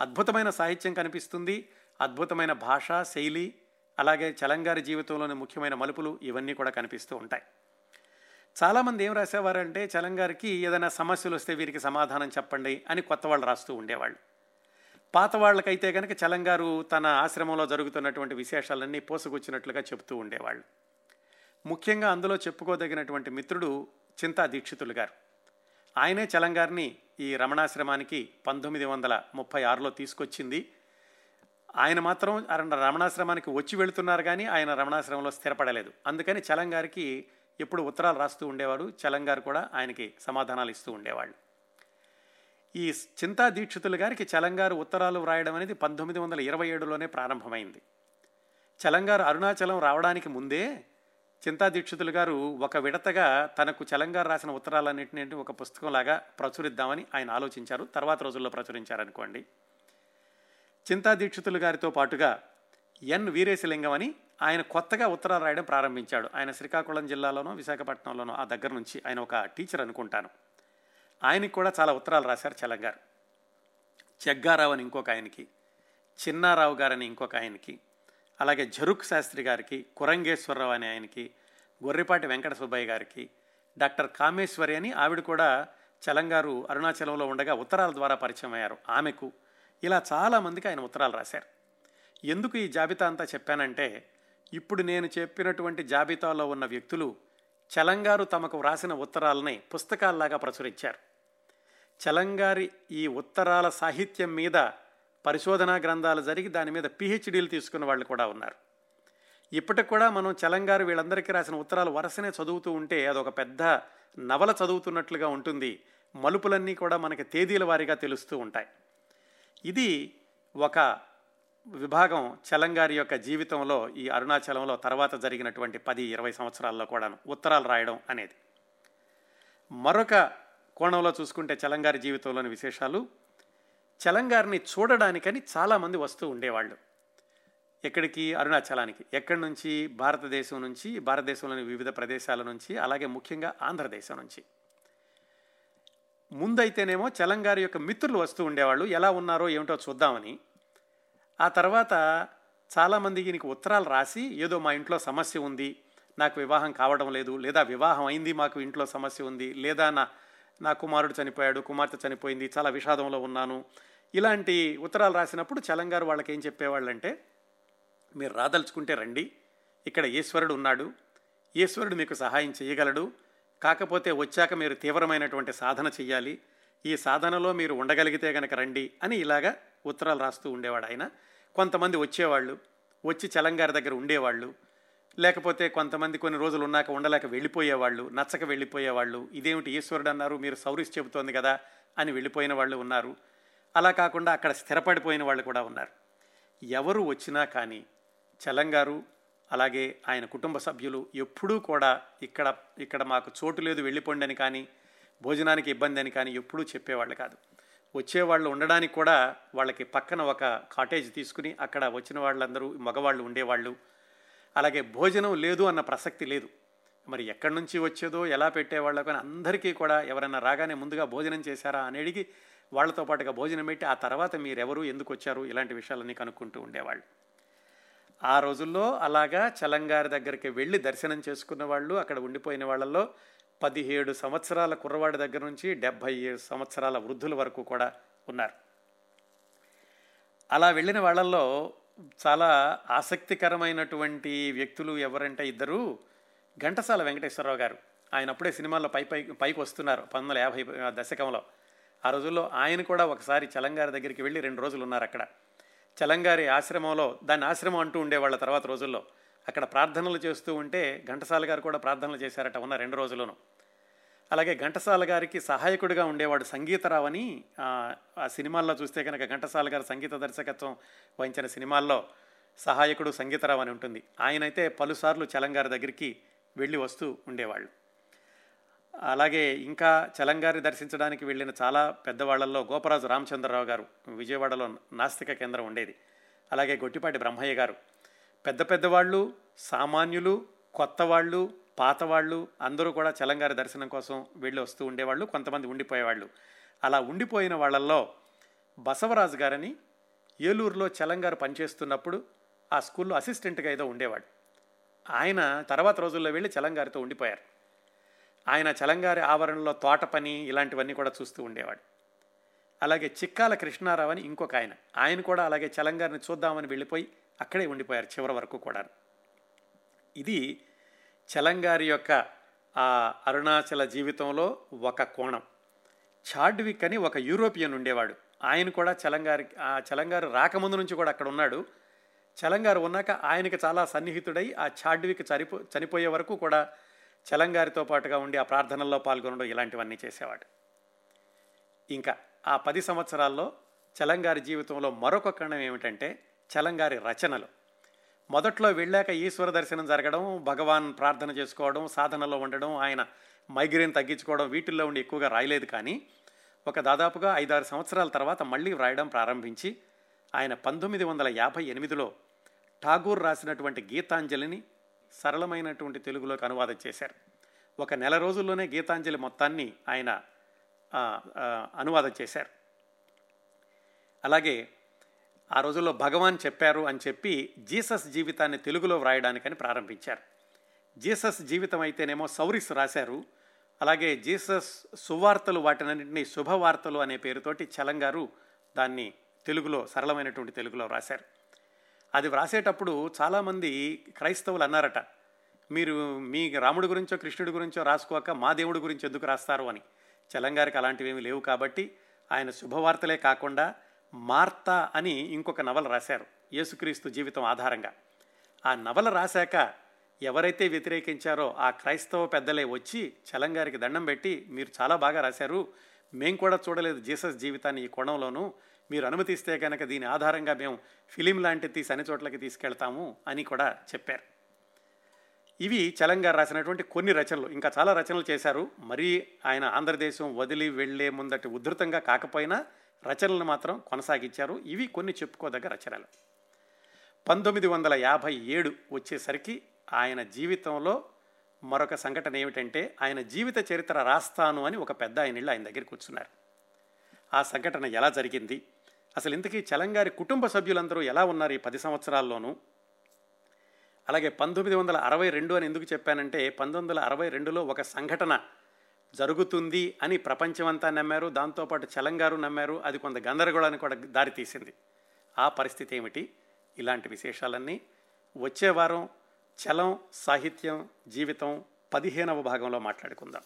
అద్భుతమైన సాహిత్యం కనిపిస్తుంది. అద్భుతమైన భాష శైలి అలాగే చలంగారి జీవితంలోని ముఖ్యమైన మలుపులు ఇవన్నీ కూడా కనిపిస్తూ ఉంటాయి. చాలామంది ఏం రాసేవారంటే చలంగారికి ఏదైనా సమస్యలు వస్తే వీరికి సమాధానం చెప్పండి అని కొత్త వాళ్ళు రాస్తూ ఉండేవాళ్ళు. పాత వాళ్ళకైతే కనుక చలంగారు తన ఆశ్రమంలో జరుగుతున్నటువంటి విశేషాలన్నీ పోసుకొచ్చినట్లుగా చెబుతూ ఉండేవాళ్ళు. ముఖ్యంగా అందులో చెప్పుకోదగినటువంటి మిత్రుడు చింతా దీక్షితులు గారు. ఆయనే చలంగారిని ఈ రమణాశ్రమానికి పంతొమ్మిది వందల ముప్పై ఆరులో తీసుకొచ్చింది. ఆయన మాత్రం రమణాశ్రమానికి వచ్చి వెళుతున్నారు కానీ ఆయన రమణాశ్రమంలో స్థిరపడలేదు. అందుకని చలంగారికి ఎప్పుడు ఉత్తరాలు రాస్తూ ఉండేవారు చలంగారు కూడా ఆయనకి సమాధానాలు ఇస్తూ ఉండేవాళ్ళు. ఈ చింతా దీక్షితులు గారికి చలంగారు ఉత్తరాలు వ్రాయడం అనేది పంతొమ్మిది వందల ఇరవై ఏడులోనే ప్రారంభమైంది. చలంగారు అరుణాచలం రావడానికి ముందే చింతా దీక్షితులు గారు ఒక విడతగా తనకు చలంగారు రాసిన ఉత్తరాలన్నింటినీ ఒక పుస్తకంలాగా ప్రచురిద్దామని ఆయన ఆలోచించారు. తర్వాత రోజుల్లో ప్రచురించారనుకోండి. చింతా దీక్షితులు గారితో పాటుగా ఎన్ వీరేశలింగం అని ఆయన కొత్తగా ఉత్తరాలు రాయడం ప్రారంభించాడు. ఆయన శ్రీకాకుళం జిల్లాలోనో విశాఖపట్నంలోనో ఆ దగ్గర నుంచి ఆయన ఒక టీచర్ అనుకుంటాను. ఆయనకి కూడా చాలా ఉత్తరాలు రాశారు చలంగారు జగ్గారావు అని ఇంకొక ఆయనకి చిన్నారావు గారని ఇంకొక ఆయనకి అలాగే జరుక్ శాస్త్రి గారికి కురంగేశ్వరరావు అనే ఆయనకి గొర్రెపాటి వెంకట సుబ్బయ్య గారికి డాక్టర్ కామేశ్వరి అని ఆవిడ కూడా చలంగారు అరుణాచలంలో ఉండగా ఉత్తరాల ద్వారా పరిచయం అయ్యారు. ఆమెకు ఇలా చాలామందికి ఆయన ఉత్తరాలు రాశారు. ఎందుకు ఈ జాబితా అంతా చెప్పానంటే ఇప్పుడు నేను చెప్పినటువంటి జాబితాలో ఉన్న వ్యక్తులు చలంగారు తమకు వ్రాసిన ఉత్తరాలని పుస్తకాల్లాగా ప్రచురించారు. చలంగారి ఈ ఉత్తరాల సాహిత్యం మీద పరిశోధనా గ్రంథాలు జరిగి దాని మీద పిహెచ్డీలు తీసుకున్న వాళ్ళు కూడా ఉన్నారు. ఇప్పటికి కూడా మనం చలంగారు వీళ్ళందరికీ రాసిన ఉత్తరాలు వరుసనే చదువుతూ ఉంటే అదొక పెద్ద నవల చదువుతున్నట్లుగా ఉంటుంది. మలుపులన్నీ కూడా మనకి తేదీల వారీగా తెలుస్తూ ఉంటాయి. ఇది ఒక విభాగం చలంగారి యొక్క జీవితంలో ఈ అరుణాచలంలో తర్వాత జరిగినటువంటి పది ఇరవై సంవత్సరాల్లో కూడాను ఉత్తరాలు రాయడం అనేది. మరొక కోణంలో చూసుకుంటే చలంగారి జీవితంలోని విశేషాలు చలంగారిని చూడడానికని చాలామంది వస్తూ ఉండేవాళ్ళు. ఎక్కడికి? అరుణాచలానికి. ఎక్కడి నుంచి? భారతదేశం నుంచి భారతదేశంలోని వివిధ ప్రదేశాల నుంచి అలాగే ముఖ్యంగా ఆంధ్రదేశం నుంచి. ముందైతేనేమో చలంగారి యొక్క మిత్రులు వస్తూ ఉండేవాళ్ళు. ఎలా ఉన్నారో ఏమిటో చూద్దామని ఆ తర్వాత చాలామంది నీకు ఉత్తరాలు రాసి ఏదో మా ఇంట్లో సమస్య ఉంది నాకు వివాహం కావడం లేదు లేదా వివాహం అయింది మాకు ఇంట్లో సమస్య ఉంది లేదా నా నా కుమారుడు చనిపోయాడు కుమార్తె చనిపోయింది చాలా విషాదంలో ఉన్నాను. ఇలాంటి ఉత్తరాలు రాసినప్పుడు చలంగారు వాళ్ళకి ఏం చెప్పేవాళ్ళంటే మీరు రాదలుచుకుంటే రండి ఇక్కడ ఈశ్వరుడు ఉన్నాడు ఈశ్వరుడు మీకు సహాయం చేయగలడు కాకపోతే వచ్చాక మీరు తీవ్రమైనటువంటి సాధన చెయ్యాలి ఈ సాధనలో మీరు ఉండగలిగితే గనక రండి అని ఇలాగా ఉత్తరాలు రాస్తూ ఉండేవాడు ఆయన. కొంతమంది వచ్చేవాళ్ళు వచ్చి చలంగారి దగ్గర ఉండేవాళ్ళు లేకపోతే కొంతమంది కొన్ని రోజులు ఉన్నాక ఉండలేక వెళ్ళిపోయేవాళ్ళు నచ్చక వెళ్ళిపోయేవాళ్ళు ఇదేమిటి ఈశ్వరుడు అన్నారు మీరు సౌరిస్ చెబుతోంది కదా అని వెళ్ళిపోయిన వాళ్ళు ఉన్నారు. అలా కాకుండా అక్కడ స్థిరపడిపోయిన వాళ్ళు కూడా ఉన్నారు. ఎవరు వచ్చినా కానీ చలంగారు అలాగే ఆయన కుటుంబ సభ్యులు ఎప్పుడూ కూడా ఇక్కడ ఇక్కడ మాకు చోటు లేదు వెళ్ళిపోండి అని కానీ భోజనానికి ఇబ్బంది అని కానీ ఎప్పుడూ చెప్పేవాళ్ళు కాదు. వచ్చేవాళ్ళు ఉండడానికి కూడా వాళ్ళకి పక్కన ఒక కాటేజ్ తీసుకుని అక్కడ వచ్చిన వాళ్ళందరూ మగవాళ్ళు ఉండేవాళ్ళు. అలాగే భోజనం లేదు అన్న ప్రసక్తి లేదు. మరి ఎక్కడి నుంచి వచ్చేదో ఎలా పెట్టేవాళ్ళో కానీ అందరికీ కూడా ఎవరైనా రాగానే ముందుగా భోజనం చేశారా అని అడిగి వాళ్ళతో పాటుగా భోజనం పెట్టి ఆ తర్వాత మీరెవరు ఎందుకు వచ్చారు ఇలాంటి విషయాలన్నీ కనుక్కుంటూ ఉండేవాళ్ళు. ఆ రోజుల్లో అలాగా చలంగారి దగ్గరికి వెళ్ళి దర్శనం చేసుకున్న వాళ్ళు అక్కడ ఉండిపోయిన వాళ్ళల్లో పదిహేడు సంవత్సరాల కుర్రవాడి దగ్గర నుంచి డెబ్భై ఏడు సంవత్సరాల వృద్ధుల వరకు కూడా ఉన్నారు. అలా వెళ్ళిన వాళ్ళల్లో చాలా ఆసక్తికరమైనటువంటి వ్యక్తులు ఎవరంటే ఇద్దరు ఘంటసాల వెంకటేశ్వరరావు గారు. ఆయన అప్పుడే సినిమాల్లో పై పై పైకి వస్తున్నారు పంతొమ్మిది వందల యాభై దశకంలో. ఆ రోజుల్లో ఆయన కూడా ఒకసారి చలంగారి దగ్గరికి వెళ్ళి రెండు రోజులు ఉన్నారు అక్కడ. చలంగారి ఆశ్రమంలో దాన్ని ఆశ్రమం అంటూ ఉండేవాళ్ళ తర్వాత రోజుల్లో. అక్కడ ప్రార్థనలు చేస్తూ ఉంటే ఘంటసాల గారు కూడా ప్రార్థనలు చేశారట ఉన్న రెండు రోజుల్లోనూ. అలాగే ఘంటసాల గారికి సహాయకుడిగా ఉండేవాడు సంగీతరావు అని ఆ సినిమాల్లో చూస్తే కనుక ఘంటసాల గారు సంగీత దర్శకత్వం వహించిన సినిమాల్లో సహాయకుడు సంగీతరావు అని ఉంటుంది. ఆయనైతే పలుసార్లు చలంగారి దగ్గరికి వెళ్ళి వస్తూ ఉండేవాళ్ళు. అలాగే ఇంకా చలంగారి దర్శించడానికి వెళ్ళిన చాలా పెద్దవాళ్ళలో గోపరాజు రామచంద్రరావు గారు విజయవాడలో నాస్తిక కేంద్రం ఉండేది. అలాగే గొట్టిపాటి బ్రహ్మయ్య గారు పెద్ద పెద్దవాళ్ళు సామాన్యులు కొత్తవాళ్ళు పాతవాళ్ళు అందరూ కూడా చలంగారి దర్శనం కోసం వెళ్ళి వస్తూ ఉండేవాళ్ళు కొంతమంది ఉండిపోయేవాళ్ళు. అలా ఉండిపోయిన వాళ్ళల్లో బసవరాజు గారని ఏలూరులో చలంగారు పనిచేస్తున్నప్పుడు ఆ స్కూల్లో అసిస్టెంట్గా ఏదో ఉండేవాడు. ఆయన తర్వాత రోజుల్లో వెళ్ళి చలంగారితో ఉండిపోయారు. ఆయన చలంగారి ఆవరణలో తోట పని ఇలాంటివన్నీ కూడా చూస్తూ ఉండేవాడు. అలాగే చిక్కాల కృష్ణారావు అని ఇంకొక ఆయన. ఆయన కూడా అలాగే చలంగారిని చూద్దామని వెళ్ళిపోయి అక్కడే ఉండిపోయారు చివరి వరకు కూడా ఇది చలంగారి యొక్క ఆ అరుణాచల జీవితంలో ఒక కోణం. చాడ్విక్ అని ఒక యూరోపియన్ ఉండేవాడు. ఆయన కూడా చలంగారి ఆ చలంగారు రాకముందు నుంచి కూడా అక్కడ ఉన్నాడు. చలంగారు ఉన్నాక ఆయనకి చాలా సన్నిహితుడై ఆ చాడ్విక్ చనిపో చనిపోయే వరకు కూడా చలంగారితో పాటుగా ఉండి ఆ ప్రార్థనల్లో పాల్గొనడం ఇలాంటివన్నీ చేసేవాడు. ఇంకా ఆ పది సంవత్సరాల్లో చలంగారి జీవితంలో మరొక కణం ఏమిటంటే చలంగారి రచనలు. మొదట్లో వెళ్ళాక ఈశ్వర దర్శనం జరగడం భగవాన్ ప్రార్థన చేసుకోవడం సాధనలో ఉండడం ఆయన మైగ్రేన్ తగ్గించుకోవడం వీటిల్లో ఉండి ఎక్కువగా రాయలేదు కానీ ఒక దాదాపుగా ఐదారు సంవత్సరాల తర్వాత మళ్ళీ వ్రాయడం ప్రారంభించి ఆయన పంతొమ్మిది వందల యాభై ఎనిమిదిలో ఠాగూర్ రాసినటువంటి గీతాంజలిని సరళమైనటువంటి తెలుగులోకి అనువాదం చేశారు. ఒక నెల రోజుల్లోనే గీతాంజలి మొత్తాన్ని ఆయన అనువాదం చేశారు. అలాగే ఆ రోజుల్లో భగవాన్ చెప్పారు అని చెప్పి జీసస్ జీవితాన్ని తెలుగులో వ్రాయడానికని ప్రారంభించారు. జీసస్ జీవితం అయితేనేమో సౌరిస్ రాశారు. అలాగే జీసస్ సువార్తలు వాటినన్నింటినీ శుభవార్తలు అనే పేరుతోటి చలంగారు దాన్ని తెలుగులో సరళమైనటువంటి తెలుగులో రాశారు. అది వ్రాసేటప్పుడు చాలామంది క్రైస్తవులు అన్నారట మీరు మీ రాముడి గురించో కృష్ణుడి గురించో రాసుకోక మా దేవుడి గురించి ఎందుకు రాస్తారు అని. చలంగారికి అలాంటివి ఏమి లేవు కాబట్టి ఆయన శుభవార్తలే కాకుండా మార్తా అని ఇంకొక నవల రాశారు యేసుక్రీస్తు జీవితం ఆధారంగా. ఆ నవల రాశాక ఎవరైతే వ్యతిరేకించారో ఆ క్రైస్తవ పెద్దలే వచ్చి చలంగారికి దండం పెట్టి మీరు చాలా బాగా రాశారు మేం కూడా చూడలేదు జీసస్ జీవితాన్ని ఈ కోణంలోనూ మీరు అనుమతిస్తే కనుక దీని ఆధారంగా మేము ఫిలిం లాంటిది తీసి అన్ని చోట్లకి తీసుకెళ్తాము అని కూడా చెప్పారు. ఇవి చలంగారు రాసినటువంటి కొన్ని రచనలు. ఇంకా చాలా రచనలు చేశారు. మరీ ఆయన ఆంధ్రదేశం వదిలి వెళ్ళే ముందటి ఉధృతంగా కాకపోయినా రచనలు మాత్రం కొనసాగించారు. ఇవి కొన్ని చెప్పుకోదగ్గ రచనలు. పంతొమ్మిది వందల యాభై ఏడు వచ్చేసరికి ఆయన జీవితంలో మరొక సంఘటన ఏమిటంటే ఆయన జీవిత చరిత్ర రాస్తాను అని ఒక పెద్ద ఆయన ఆయన దగ్గర కూర్చున్నారు. ఆ సంఘటన ఎలా జరిగింది? అసలు ఇంతకీ చలంగారి కుటుంబ సభ్యులందరూ ఎలా ఉన్నారు ఈ పది సంవత్సరాల్లోనూ? అలాగే పంతొమ్మిది వందల అరవై రెండు అని ఎందుకు చెప్పానంటే పంతొమ్మిది వందల అరవై రెండులో ఒక సంఘటన జరుగుతుంది అని ప్రపంచమంతా నమ్మారు. దాంతోపాటు చలంగారు నమ్మారు. అది కొంత గందరగోళానికి కూడా దారితీసింది ఆ పరిస్థితి ఏమిటి? ఇలాంటి విశేషాలన్నీ వచ్చే వారం చలం సాహిత్యం జీవితం పదిహేనవ భాగంలో మాట్లాడుకుందాం.